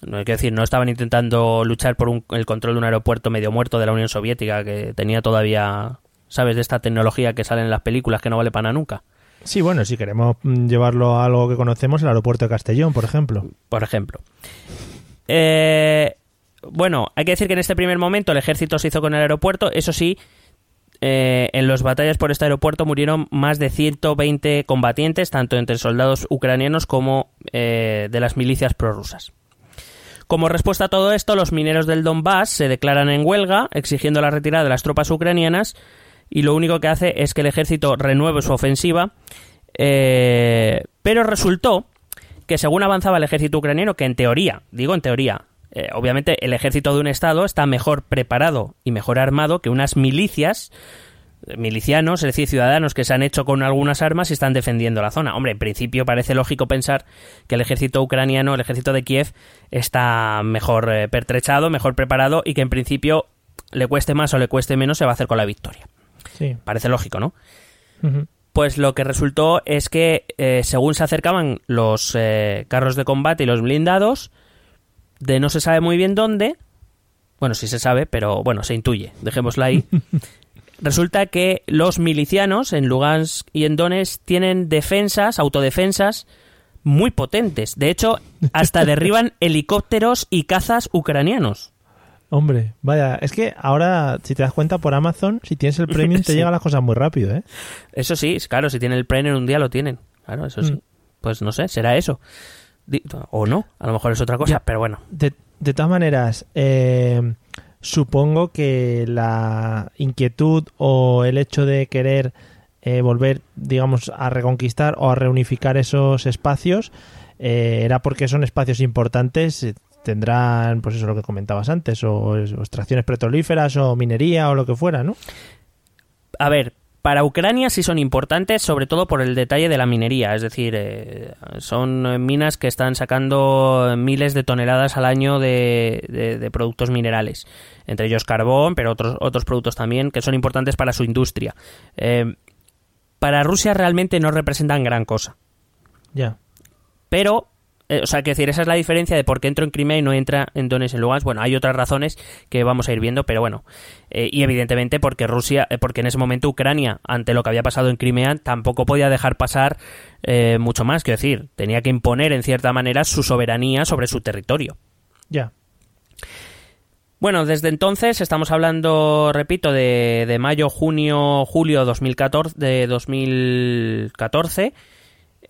No hay que decir, no estaban intentando luchar por un- el control de un aeropuerto medio muerto de la Unión Soviética que tenía todavía, ¿sabes? De esta tecnología que sale en las películas que no vale para nunca. Sí, bueno, si queremos mm, llevarlo a algo que conocemos, el aeropuerto de Castellón, por ejemplo. por ejemplo. Eh, bueno, hay que decir que en este primer momento el ejército se hizo con el aeropuerto, eso sí, eh, en las batallas por este aeropuerto murieron más de 120 combatientes, tanto entre soldados ucranianos como eh, de las milicias prorrusas. Como respuesta a todo esto, los mineros del Donbass se declaran en huelga, exigiendo la retirada de las tropas ucranianas, y lo único que hace es que el ejército renueve su ofensiva. eh, pero resultó que según avanzaba el ejército ucraniano, que en teoría, digo en teoría, eh, obviamente el ejército de un estado está mejor preparado y mejor armado que unas milicias, milicianos, es decir, ciudadanos que se han hecho con algunas armas y están defendiendo la zona. Hombre, en principio parece lógico pensar que el ejército ucraniano, el ejército de Kiev, está mejor eh, pertrechado, mejor preparado y que en principio le cueste más o le cueste menos se va a hacer con la victoria. Sí. Parece lógico, ¿no? Pues lo que resultó es que eh, según se acercaban los eh, carros de combate y los blindados, de no se sabe muy bien dónde, bueno, sí se sabe, pero bueno, se intuye, dejémosla ahí. Resulta que los milicianos en Lugansk y en Donetsk tienen defensas, autodefensas muy potentes. De hecho, hasta derriban helicópteros y cazas ucranianos. Hombre, vaya, es que ahora, si te das cuenta por Amazon, si tienes el premium, te Sí. llegan las cosas muy rápido, ¿eh? Eso sí, claro, si tienen el premio un día lo tienen. Claro, eso sí. Mm. Pues no sé, será eso. O no, a lo mejor es otra cosa, Ya. pero bueno. De, de todas maneras, eh, supongo que la inquietud o el hecho de querer eh, volver, digamos, a reconquistar o a reunificar esos espacios eh, era porque son espacios importantes. eh, Tendrán, pues eso lo que comentabas antes, o, o extracciones petrolíferas o minería o lo que fuera, ¿no? A ver, para Ucrania sí son importantes, sobre todo por el detalle de la minería. Es decir, eh, son eh, minas que están sacando miles de toneladas al año de, de- de productos minerales. Entre ellos carbón, pero otros, otros productos también que son importantes para su industria. Eh, para Rusia realmente no representan gran cosa. Ya. Pero, eh, o sea, que decir, esa es la diferencia de por qué entro en Crimea y no entra en Donetsk en Lugansk. Bueno, hay otras razones que vamos a ir viendo, pero bueno. Eh, y evidentemente porque Rusia, eh, porque en ese momento Ucrania, ante lo que había pasado en Crimea, tampoco podía dejar pasar mucho más. Quiero decir, tenía que imponer en cierta manera su soberanía sobre su territorio. Ya. Bueno, desde entonces estamos hablando, repito, de, de mayo, junio, julio 2014, de 2014.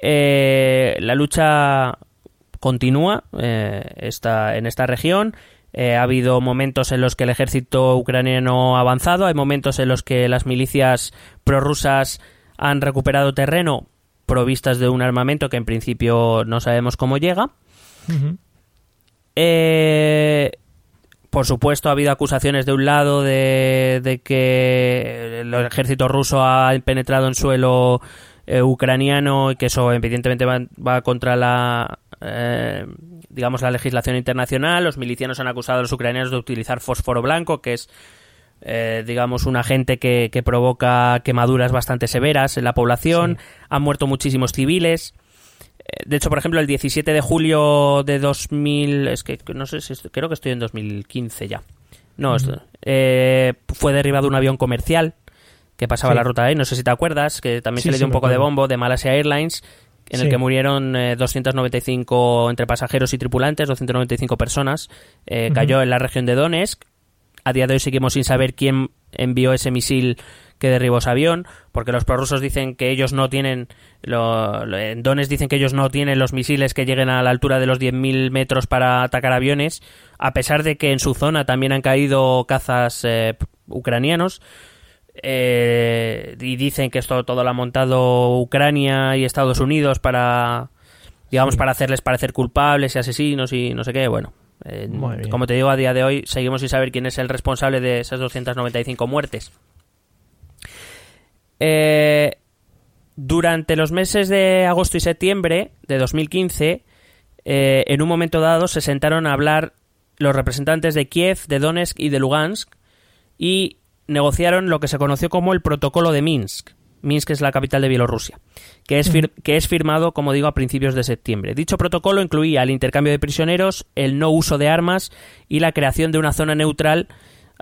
Eh, la lucha continúa eh, esta, en esta región. Eh, ha habido momentos en los que el ejército ucraniano ha avanzado, hay momentos en los que las milicias prorrusas han recuperado terreno provistas de un armamento que en principio no sabemos cómo llega. Eh, por supuesto, ha habido acusaciones de un lado de, de que el ejército ruso ha penetrado en suelo eh, ucraniano y que eso evidentemente va, va contra la eh, digamos la legislación internacional. Los milicianos han acusado a los ucranianos de utilizar fósforo blanco, que es eh, digamos, un agente que, que, provoca quemaduras bastante severas en la población. Han muerto muchísimos civiles. Eh, de hecho, por ejemplo, el 17 de julio de 2000, es que no sé si creo que estoy en 2015 ya. No, eh, fue derribado un avión comercial que pasaba la ruta ahí, no sé si te acuerdas, que también se le dio un poco de bombo de Malaysia Airlines, en el que murieron 295 entre pasajeros y tripulantes, 295 personas. Cayó en la región de Donetsk a día de hoy seguimos sin saber quién envió ese misil que derribó ese avión, porque los prorrusos dicen que ellos no tienen, lo, en Dones dicen que ellos no tienen los misiles que lleguen a la altura de los 10.000 metros para atacar aviones, a pesar de que en su zona también han caído cazas eh, ucranianos. Eh, y dicen que esto todo lo ha montado Ucrania y Estados Unidos para, digamos, para hacerles parecer culpables y asesinos y no sé qué. Bueno, como te digo, a día de hoy seguimos sin saber quién es el responsable de esas 295 muertes. Eh, durante los meses de agosto y septiembre de 2015, eh, en un momento dado se sentaron a hablar los representantes de Kiev, de Donetsk y de Lugansk y negociaron lo que se conoció como el Protocolo de Minsk. Minsk es la capital de Bielorrusia, que es, que es firmado, como digo, a principios de septiembre. Dicho protocolo incluía el intercambio de prisioneros, el no uso de armas y la creación de una zona neutral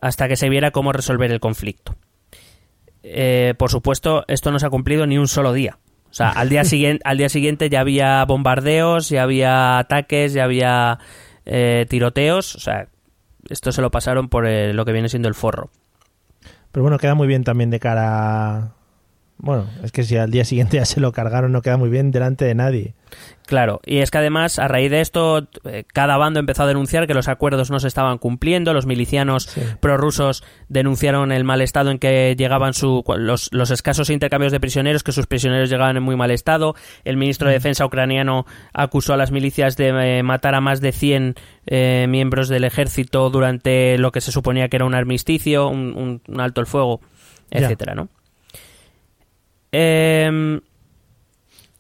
hasta que se viera cómo resolver el conflicto. Eh, por supuesto, esto no se ha cumplido ni un solo día. O sea, al día, siguiente, al día siguiente ya había bombardeos, ya había ataques, ya había eh, tiroteos. O sea, esto se lo pasaron por eh, lo que viene siendo el forro. Pero bueno, queda muy bien también de cara bueno, es que si al día siguiente ya se lo cargaron, no queda muy bien delante de nadie. Claro, y es que además, a raíz de esto, eh, cada bando empezó a denunciar que los acuerdos no se estaban cumpliendo. Los milicianos prorrusos denunciaron el mal estado en que llegaban su, los, los, escasos intercambios de prisioneros, que sus prisioneros llegaban en muy mal estado. El ministro de mm. Defensa ucraniano acusó a las milicias de eh, matar a más de 100 eh, miembros del ejército durante lo que se suponía que era un armisticio, un, alto el fuego, etcétera, ¿no? Eh,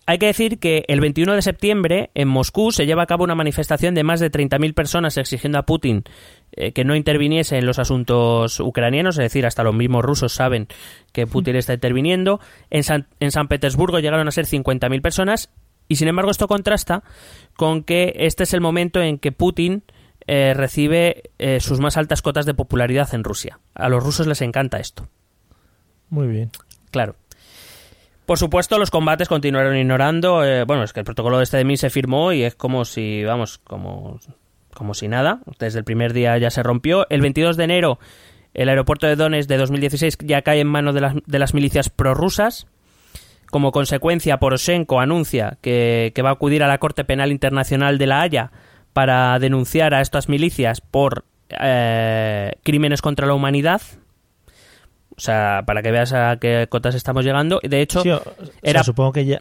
hay que decir que el 21 de septiembre en Moscú se lleva a cabo una manifestación de más de 30.000 personas exigiendo a Putin eh, que no interviniese en los asuntos ucranianos, es decir, hasta los mismos rusos saben que Putin está interviniendo. En San, en San Petersburgo llegaron a ser 50.000 personas y sin embargo esto contrasta con que este es el momento en que Putin eh, recibe eh, sus más altas cotas de popularidad en Rusia. A los rusos les encanta esto. Muy bien. Claro. Por supuesto, los combates continuaron ignorando. Eh, bueno, es que el protocolo de este de mí se firmó y es como si, vamos, como, como si nada. Desde el primer día ya se rompió. El 22 de enero, el aeropuerto de Donetsk de 2016 ya cae en manos de las, de las milicias prorrusas. Como consecuencia, Poroshenko anuncia que, va a acudir a la Corte Penal Internacional de La Haya para denunciar a estas milicias por eh, crímenes contra la humanidad, o sea, para que veas a qué cotas estamos llegando. De hecho, era... supongo que ya...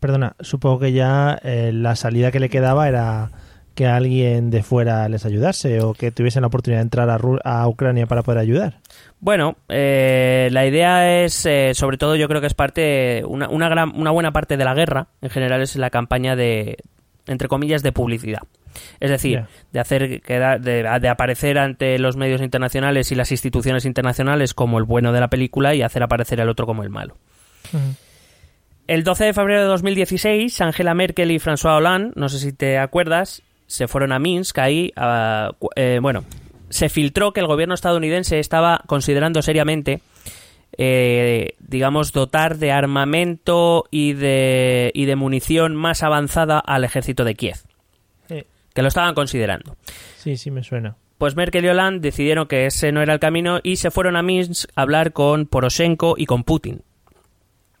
Perdona, supongo que ya eh, la salida que le quedaba era que alguien de fuera les ayudase o que tuviesen la oportunidad de entrar a, Ucrania para poder ayudar. Bueno, eh, la idea es, eh, sobre todo yo creo que es parte, una, una, gran, una buena parte de la guerra, en general es la campaña de, entre comillas, de publicidad. Es decir, de hacer de, aparecer ante los medios internacionales y las instituciones internacionales como el bueno de la película y hacer aparecer al otro como el malo. El 12 de febrero de 2016, Angela Merkel y François Hollande, no sé si te acuerdas, se fueron a Minsk ahí, eh, bueno, se filtró que el gobierno estadounidense estaba considerando seriamente eh, digamos, dotar de armamento y de, y de munición más avanzada al ejército de Kiev que lo estaban considerando. Sí, sí, me suena. Pues Merkel y Hollande decidieron que ese no era el camino y se fueron a Minsk a hablar con Poroshenko y con Putin.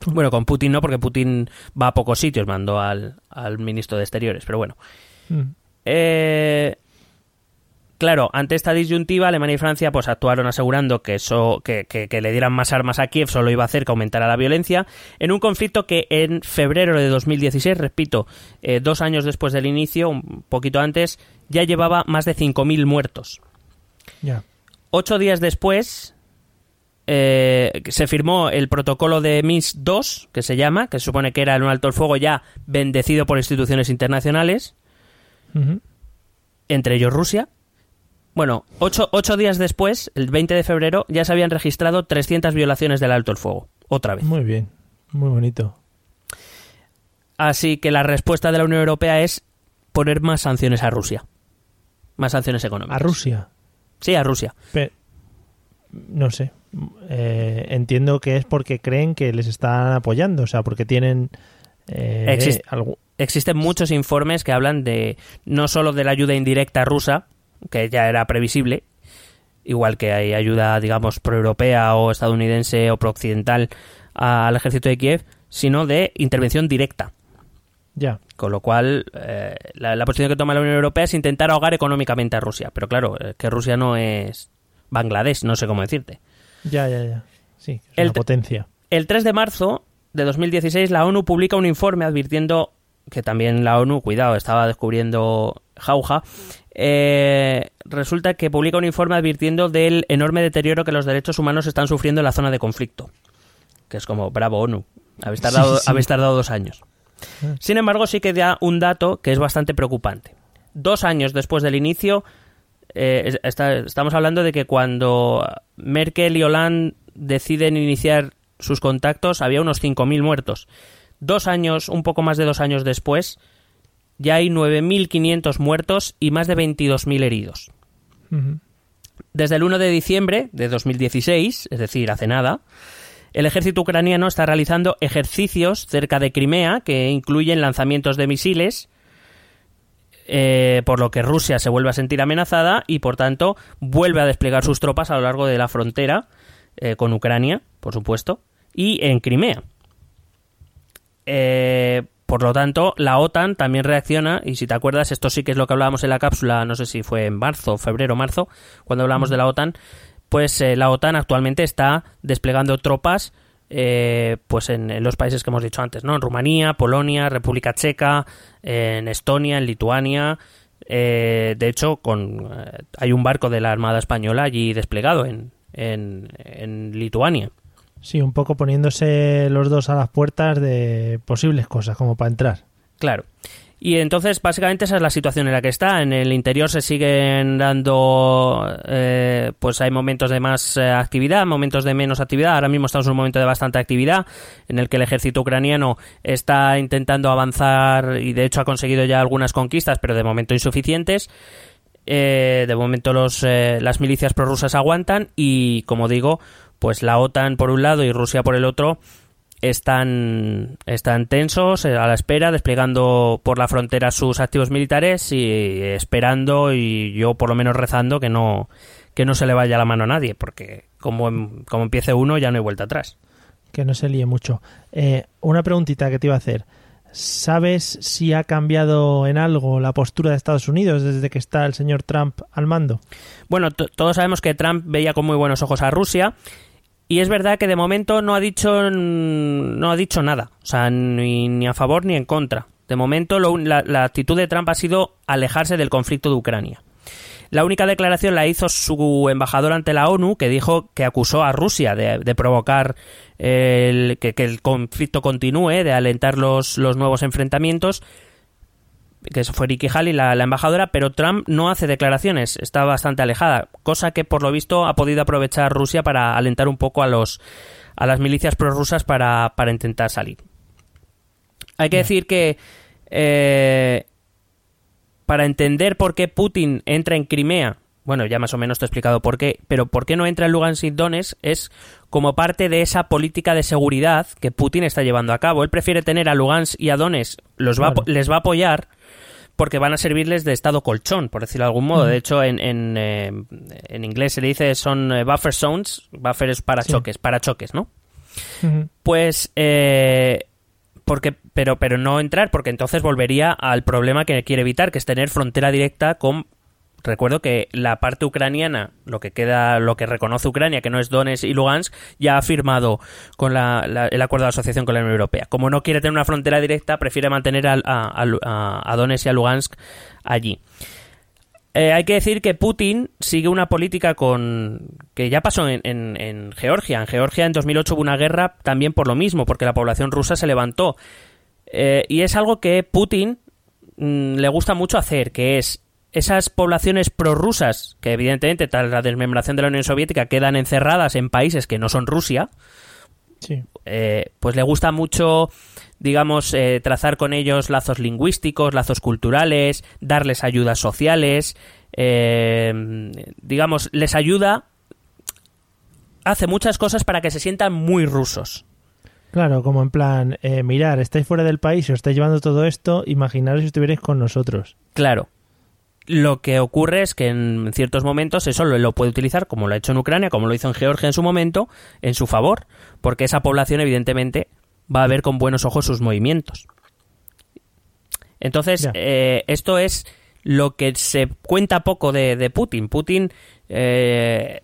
Bueno, con Putin no, porque Putin va a pocos sitios, mandó al, ministro de Exteriores, pero bueno. Mm. Eh, Claro, ante esta disyuntiva, Alemania y Francia pues actuaron asegurando que eso, que, que, le dieran más armas a Kiev solo iba a hacer que aumentara la violencia, en un conflicto que en febrero de 2016, repito, eh, dos años después del inicio, un poquito antes, ya llevaba más de 5.000 muertos. Ya. Ocho días después, eh, se firmó el protocolo de Minsk II, que se llama, que se supone que era un alto el fuego ya bendecido por instituciones internacionales, entre ellos Rusia, Bueno, ocho, ocho días después, el 20 de febrero, ya se habían registrado 300 violaciones del alto el fuego. Otra vez. Muy bien, muy bonito. Así que la respuesta de la Unión Europea es poner más sanciones a Rusia. Más sanciones económicas. ¿A Rusia? Sí, a Rusia. no sé. Eh, entiendo que es porque creen que les están apoyando, o sea, porque tienen eh, Existen muchos informes que hablan de no solo de la ayuda indirecta rusa, que ya era previsible, igual que hay ayuda, digamos, proeuropea o estadounidense o prooccidental al ejército de Kiev, sino de intervención directa. Ya. Con lo cual, eh, la, posición que toma la Unión Europea es intentar ahogar económicamente a Rusia. Pero claro, que Rusia no es Bangladesh, no sé cómo decirte. Ya, ya, ya. Sí, es una potencia. El 3 de marzo de 2016, la ONU publica un informe advirtiendo que también la ONU, cuidado, estaba descubriendo jauja, eh, resulta que publica un informe advirtiendo del enorme deterioro que los derechos humanos están sufriendo en la zona de conflicto. Que es como, bravo ONU, habéis tardado, Habéis tardado dos años. Ah. Sin embargo, sí que da un dato que es bastante preocupante. Dos años después del inicio, eh, estamos hablando de que cuando Merkel y Hollande deciden iniciar sus contactos, había unos 5.000 muertos. Dos años, un poco más de dos años después, ya hay 9.500 muertos y más de 22.000 heridos. Desde el 1 de diciembre de 2016, es decir, hace nada, el ejército ucraniano está realizando ejercicios cerca de Crimea que incluyen lanzamientos de misiles, eh, por lo que Rusia se vuelve a sentir amenazada y por tanto vuelve a desplegar sus tropas a lo largo de la frontera eh, con Ucrania, por supuesto, y en Crimea. Eh, por lo tanto, la OTAN también reacciona, y si te acuerdas, esto sí que es lo que hablábamos en la cápsula, no sé si fue en marzo, febrero, marzo, cuando hablamos de la OTAN, pues eh, la OTAN actualmente está desplegando tropas eh, pues en, los países que hemos dicho antes, ¿no? En Rumanía, Polonia, República Checa, en Estonia, en Lituania. de hecho, con, hay un barco de la Armada Española allí desplegado en, en Lituania. Sí, un poco poniéndose los dos a las puertas de posibles cosas, como para entrar. Claro. Y entonces, básicamente, esa es la situación en la que está. En el interior se siguen dando, eh, pues hay momentos de más eh, actividad, momentos de menos actividad. Ahora mismo estamos en un momento de bastante actividad, en el que el ejército ucraniano está intentando avanzar y, de hecho, ha conseguido ya algunas conquistas, pero de momento insuficientes. Eh, de momento los, las milicias prorrusas aguantan y, como digo, pues la OTAN por un lado y Rusia por el otro están, están tensos eh, a la espera, desplegando por la frontera sus activos militares y esperando y yo por lo menos rezando que no, que no se le vaya la mano a nadie, porque como, como empiece uno ya no hay vuelta atrás. Que no se líe mucho. Eh, una preguntita que te iba a hacer. ¿Sabes si ha cambiado en algo la postura de Estados Unidos desde que está el señor Trump al mando? Bueno, todos sabemos que Trump veía con muy buenos ojos a Rusia y es verdad que de momento no ha dicho no ha dicho nada, o sea, ni, a favor ni en contra. De momento la, actitud de Trump ha sido alejarse del conflicto de Ucrania. La única declaración la hizo su embajador ante la ONU, que dijo que acusó a Rusia de, provocar el, que, que, el conflicto continúe, de alentar los, los nuevos enfrentamientos, que fue Ricky Haley, la, embajadora, pero Trump no hace declaraciones, está bastante alejada, cosa que por lo visto ha podido aprovechar Rusia para alentar un poco a los a las milicias prorrusas para, para intentar salir. Hay que decir que eh, para entender por qué Putin entra en Crimea, bueno, ya más o menos te he explicado por qué, pero por qué no entra en Lugansk y Donetsk es como parte de esa política de seguridad que Putin está llevando a cabo. Él prefiere tener a Lugansk y a Donetsk, los va, les va a apoyar porque van a servirles de estado colchón, por decirlo de algún modo. De hecho, en, en, eh, en, inglés se le dice son eh, buffer zones, buffers para choques, para choques, ¿no? Pues, eh, porque, pero, pero no entrar, porque entonces volvería al problema que quiere evitar, que es tener frontera directa con Recuerdo que la parte ucraniana, lo que queda, lo que reconoce Ucrania, que no es Donetsk y Lugansk, ya ha firmado con el acuerdo de asociación con la Unión Europea. Como no quiere tener una frontera directa, prefiere mantener a, a, Donetsk y a Lugansk allí. Eh, hay que decir que Putin sigue una política con que ya pasó en, Georgia. En Georgia en 2008 hubo una guerra también por lo mismo, porque la población rusa se levantó. Eh, y es algo que Putin mm, le gusta mucho hacer, que es esas poblaciones prorrusas, que evidentemente tras la desmembración de la Unión Soviética quedan encerradas en países que no son Rusia, eh, pues le gusta mucho, digamos, eh, trazar con ellos lazos lingüísticos, lazos culturales, darles ayudas sociales, eh, digamos, les ayuda, hace muchas cosas para que se sientan muy rusos. Claro, como en plan, mirar, estáis fuera del país os estáis llevando todo esto, imaginaros si estuvierais con nosotros. Claro, lo que ocurre es que en ciertos momentos eso lo, puede utilizar, como lo ha hecho en Ucrania, como lo hizo en Georgia en su momento, en su favor, porque esa población evidentemente va a ver con buenos ojos sus movimientos. Entonces, eh, esto es lo que se cuenta poco de, Putin. Putin eh,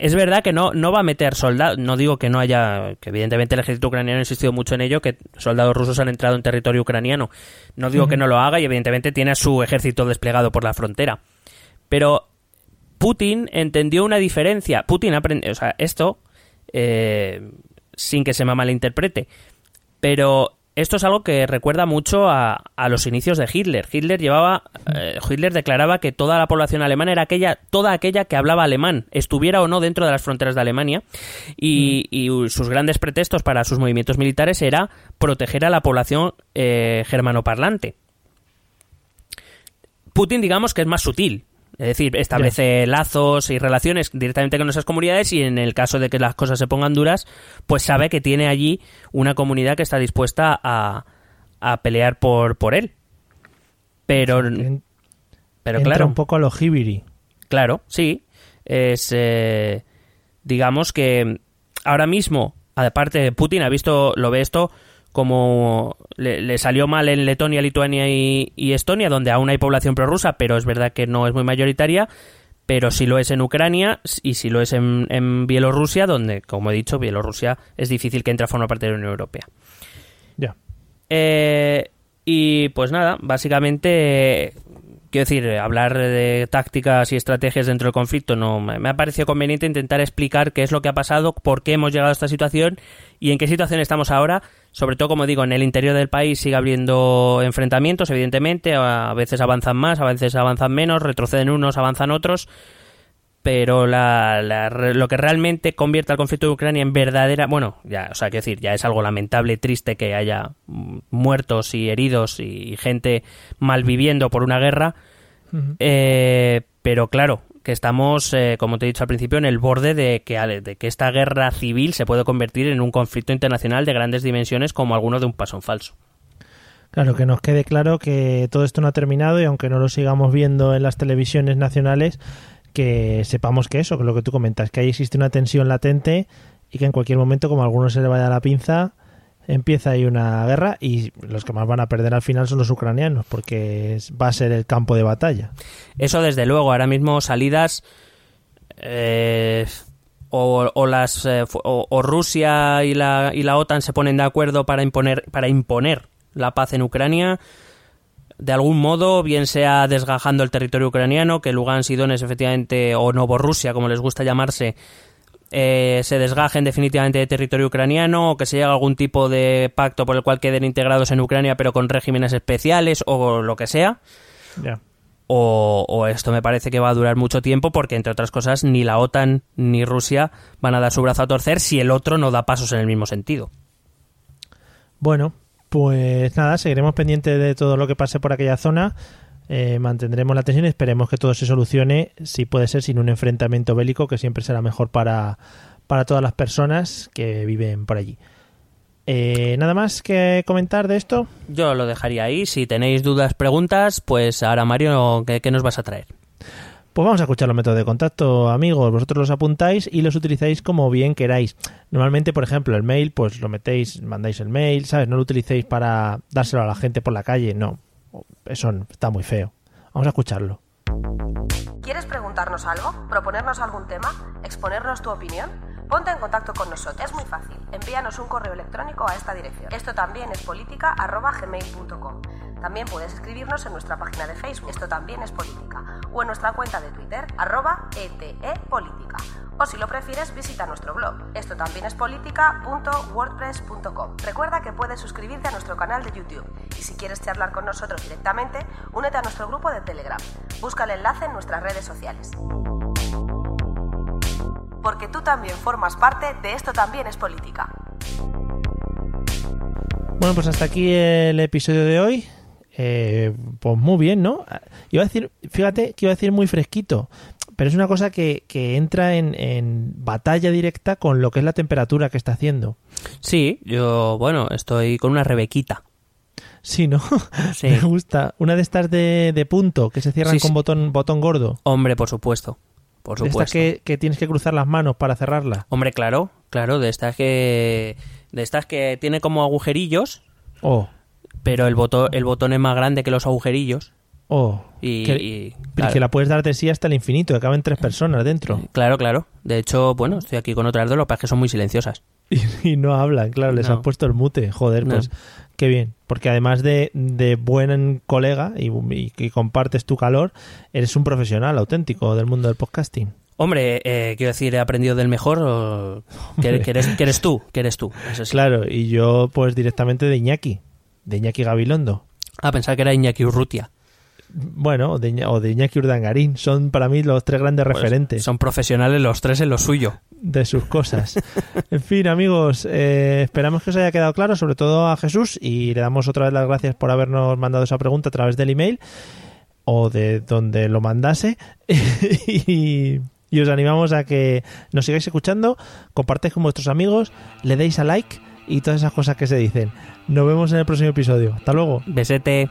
es verdad que no, no va a meter soldados, no digo que no haya, que evidentemente el ejército ucraniano ha insistido mucho en ello, que soldados rusos han entrado en territorio ucraniano. No digo que no lo haga y evidentemente tiene a su ejército desplegado por la frontera. Pero Putin entendió una diferencia. Putin aprendió, o sea, esto, eh, sin que se me malinterprete, pero esto es algo que recuerda mucho a, los inicios de Hitler. Hitler llevaba, eh, Hitler declaraba que toda la población alemana era aquella, toda aquella que hablaba alemán, estuviera o no dentro de las fronteras de Alemania, y, mm. sus grandes pretextos para sus movimientos militares era proteger a la población eh, germanoparlante. Putin, digamos que es más sutil. Es decir, establece lazos y relaciones directamente con esas comunidades y en el caso de que las cosas se pongan duras, pues sabe que tiene allí una comunidad que está dispuesta a, pelear por, por él. Pero, pero claro. un poco a lo Hibiri. Claro, sí. Es, eh, digamos que ahora mismo, aparte de Putin, ha visto, lo ve esto como le, salió mal en Letonia, Lituania y, Estonia, donde aún hay población prorrusa, pero es verdad que no es muy mayoritaria, pero sí lo es en Ucrania y sí lo es en, Bielorrusia, donde, como he dicho, Bielorrusia es difícil que entre a formar parte de la Unión Europea. Ya. Eh, y pues nada, básicamente Quiero decir, hablar de tácticas y estrategias dentro del conflicto no me ha parecido conveniente intentar explicar qué es lo que ha pasado, por qué hemos llegado a esta situación y en qué situación estamos ahora. Sobre todo, como digo, en el interior del país sigue habiendo enfrentamientos, evidentemente, a veces avanzan más, a veces avanzan menos, retroceden unos, avanzan otros, pero lo que realmente convierte al conflicto de Ucrania en verdadera, bueno, ya, o sea, quiero decir, ya es algo lamentable, triste que haya muertos y heridos y gente malviviendo por una guerra, eh, pero claro, que estamos, eh, como te he dicho al principio, en el borde de que, de que esta guerra civil se puede convertir en un conflicto internacional de grandes dimensiones como alguno de un paso en falso. Claro, que nos quede claro que todo esto no ha terminado y aunque no lo sigamos viendo en las televisiones nacionales, que sepamos que eso, que lo que tú comentas, que ahí existe una tensión latente y que en cualquier momento, como a algunos se le vaya la pinza, empieza ahí una guerra y los que más van a perder al final son los ucranianos, porque va a ser el campo de batalla. Eso desde luego, ahora mismo salidas eh, o, las eh, o, Rusia y la, y la OTAN se ponen de acuerdo para imponer para imponer la paz en Ucrania de algún modo, bien sea desgajando el territorio ucraniano, que Lugansk y Donetsk efectivamente, o Novorrusia, como les gusta llamarse, eh, se desgajen definitivamente de territorio ucraniano, o que se llegue a algún tipo de pacto por el cual queden integrados en Ucrania, pero con regímenes especiales, o lo que sea. O, o, esto me parece que va a durar mucho tiempo porque, entre otras cosas, ni la OTAN ni Rusia van a dar su brazo a torcer si el otro no da pasos en el mismo sentido. Bueno, pues nada, seguiremos pendientes de todo lo que pase por aquella zona. Eh, mantendremos la tensión y esperemos que todo se solucione, si puede ser, sin un enfrentamiento bélico, que siempre será mejor para, para todas las personas que viven por allí. Eh, ¿Nada más que comentar de esto? Yo lo dejaría ahí. Si tenéis dudas, preguntas, pues ahora Mario, qué nos vas a traer? Pues vamos a escuchar los métodos de contacto, amigos. Vosotros los apuntáis y los utilizáis como bien queráis. Normalmente, por ejemplo, el mail, pues lo metéis, mandáis el mail, ¿sabes? No lo utilicéis para dárselo a la gente por la calle, no. Eso está muy feo. Vamos a escucharlo. ¿Quieres preguntarnos algo? ¿Proponernos algún tema? ¿Exponernos tu opinión? Ponte en contacto con nosotros. Es muy fácil. Envíanos un correo electrónico a esta dirección. Esto también es política.gmail.com. También puedes escribirnos en nuestra página de Facebook, esto también es política, o en nuestra cuenta de Twitter, arroba ETE Política O si lo prefieres, visita nuestro blog, esto también es política.wordpress.com. Recuerda que puedes suscribirte a nuestro canal de YouTube y si quieres charlar con nosotros directamente, únete a nuestro grupo de Telegram. Busca el enlace en nuestras redes sociales. Porque tú también formas parte de esto también es política. Bueno, pues hasta aquí el episodio de hoy. Eh, pues muy bien, ¿no? Iba a decir, fíjate que iba a decir muy fresquito, pero es una cosa que, entra en, batalla directa con lo que es la temperatura que está haciendo. Sí, yo, bueno, estoy con una rebequita. Sí, ¿no? Sí. Me gusta. Una de estas de, punto, que se cierran con Botón, botón gordo. Hombre, por supuesto. Por supuesto. De estas que, tienes que cruzar las manos para cerrarla. Hombre, claro, claro, de estas que. De estas que tiene como agujerillos. Oh. Pero el botón, el botón es más grande que los agujerillos. Oh, y, que, que la puedes dar de sí hasta el infinito, que caben tres personas dentro. Claro, claro. De hecho, bueno, estoy aquí con otras dos, lo que que son muy silenciosas. Y, no hablan, claro, les han puesto el mute. Joder, pues qué bien. Porque además de, de buen colega y, que compartes tu calor, eres un profesional auténtico del mundo del podcasting. Hombre, eh, quiero decir, he aprendido del mejor, que, eres, tú, que eres tú. Claro, y yo pues directamente de Iñaki, de Iñaki Gabilondo. Ah, pensaba que era Iñaki Urrutia bueno, o de, o de Iñaki Urdangarín, son para mí los tres grandes pues referentes. Son profesionales los tres en lo suyo. De sus cosas. en fin, amigos, eh, esperamos que os haya quedado claro, sobre todo a Jesús, y le damos otra vez las gracias por habernos mandado esa pregunta a través del email o de donde lo mandase. y, y os animamos a que nos sigáis escuchando, compartáis con vuestros amigos, le deis a like y todas esas cosas que se dicen. Nos vemos en el próximo episodio. Hasta luego. Besete.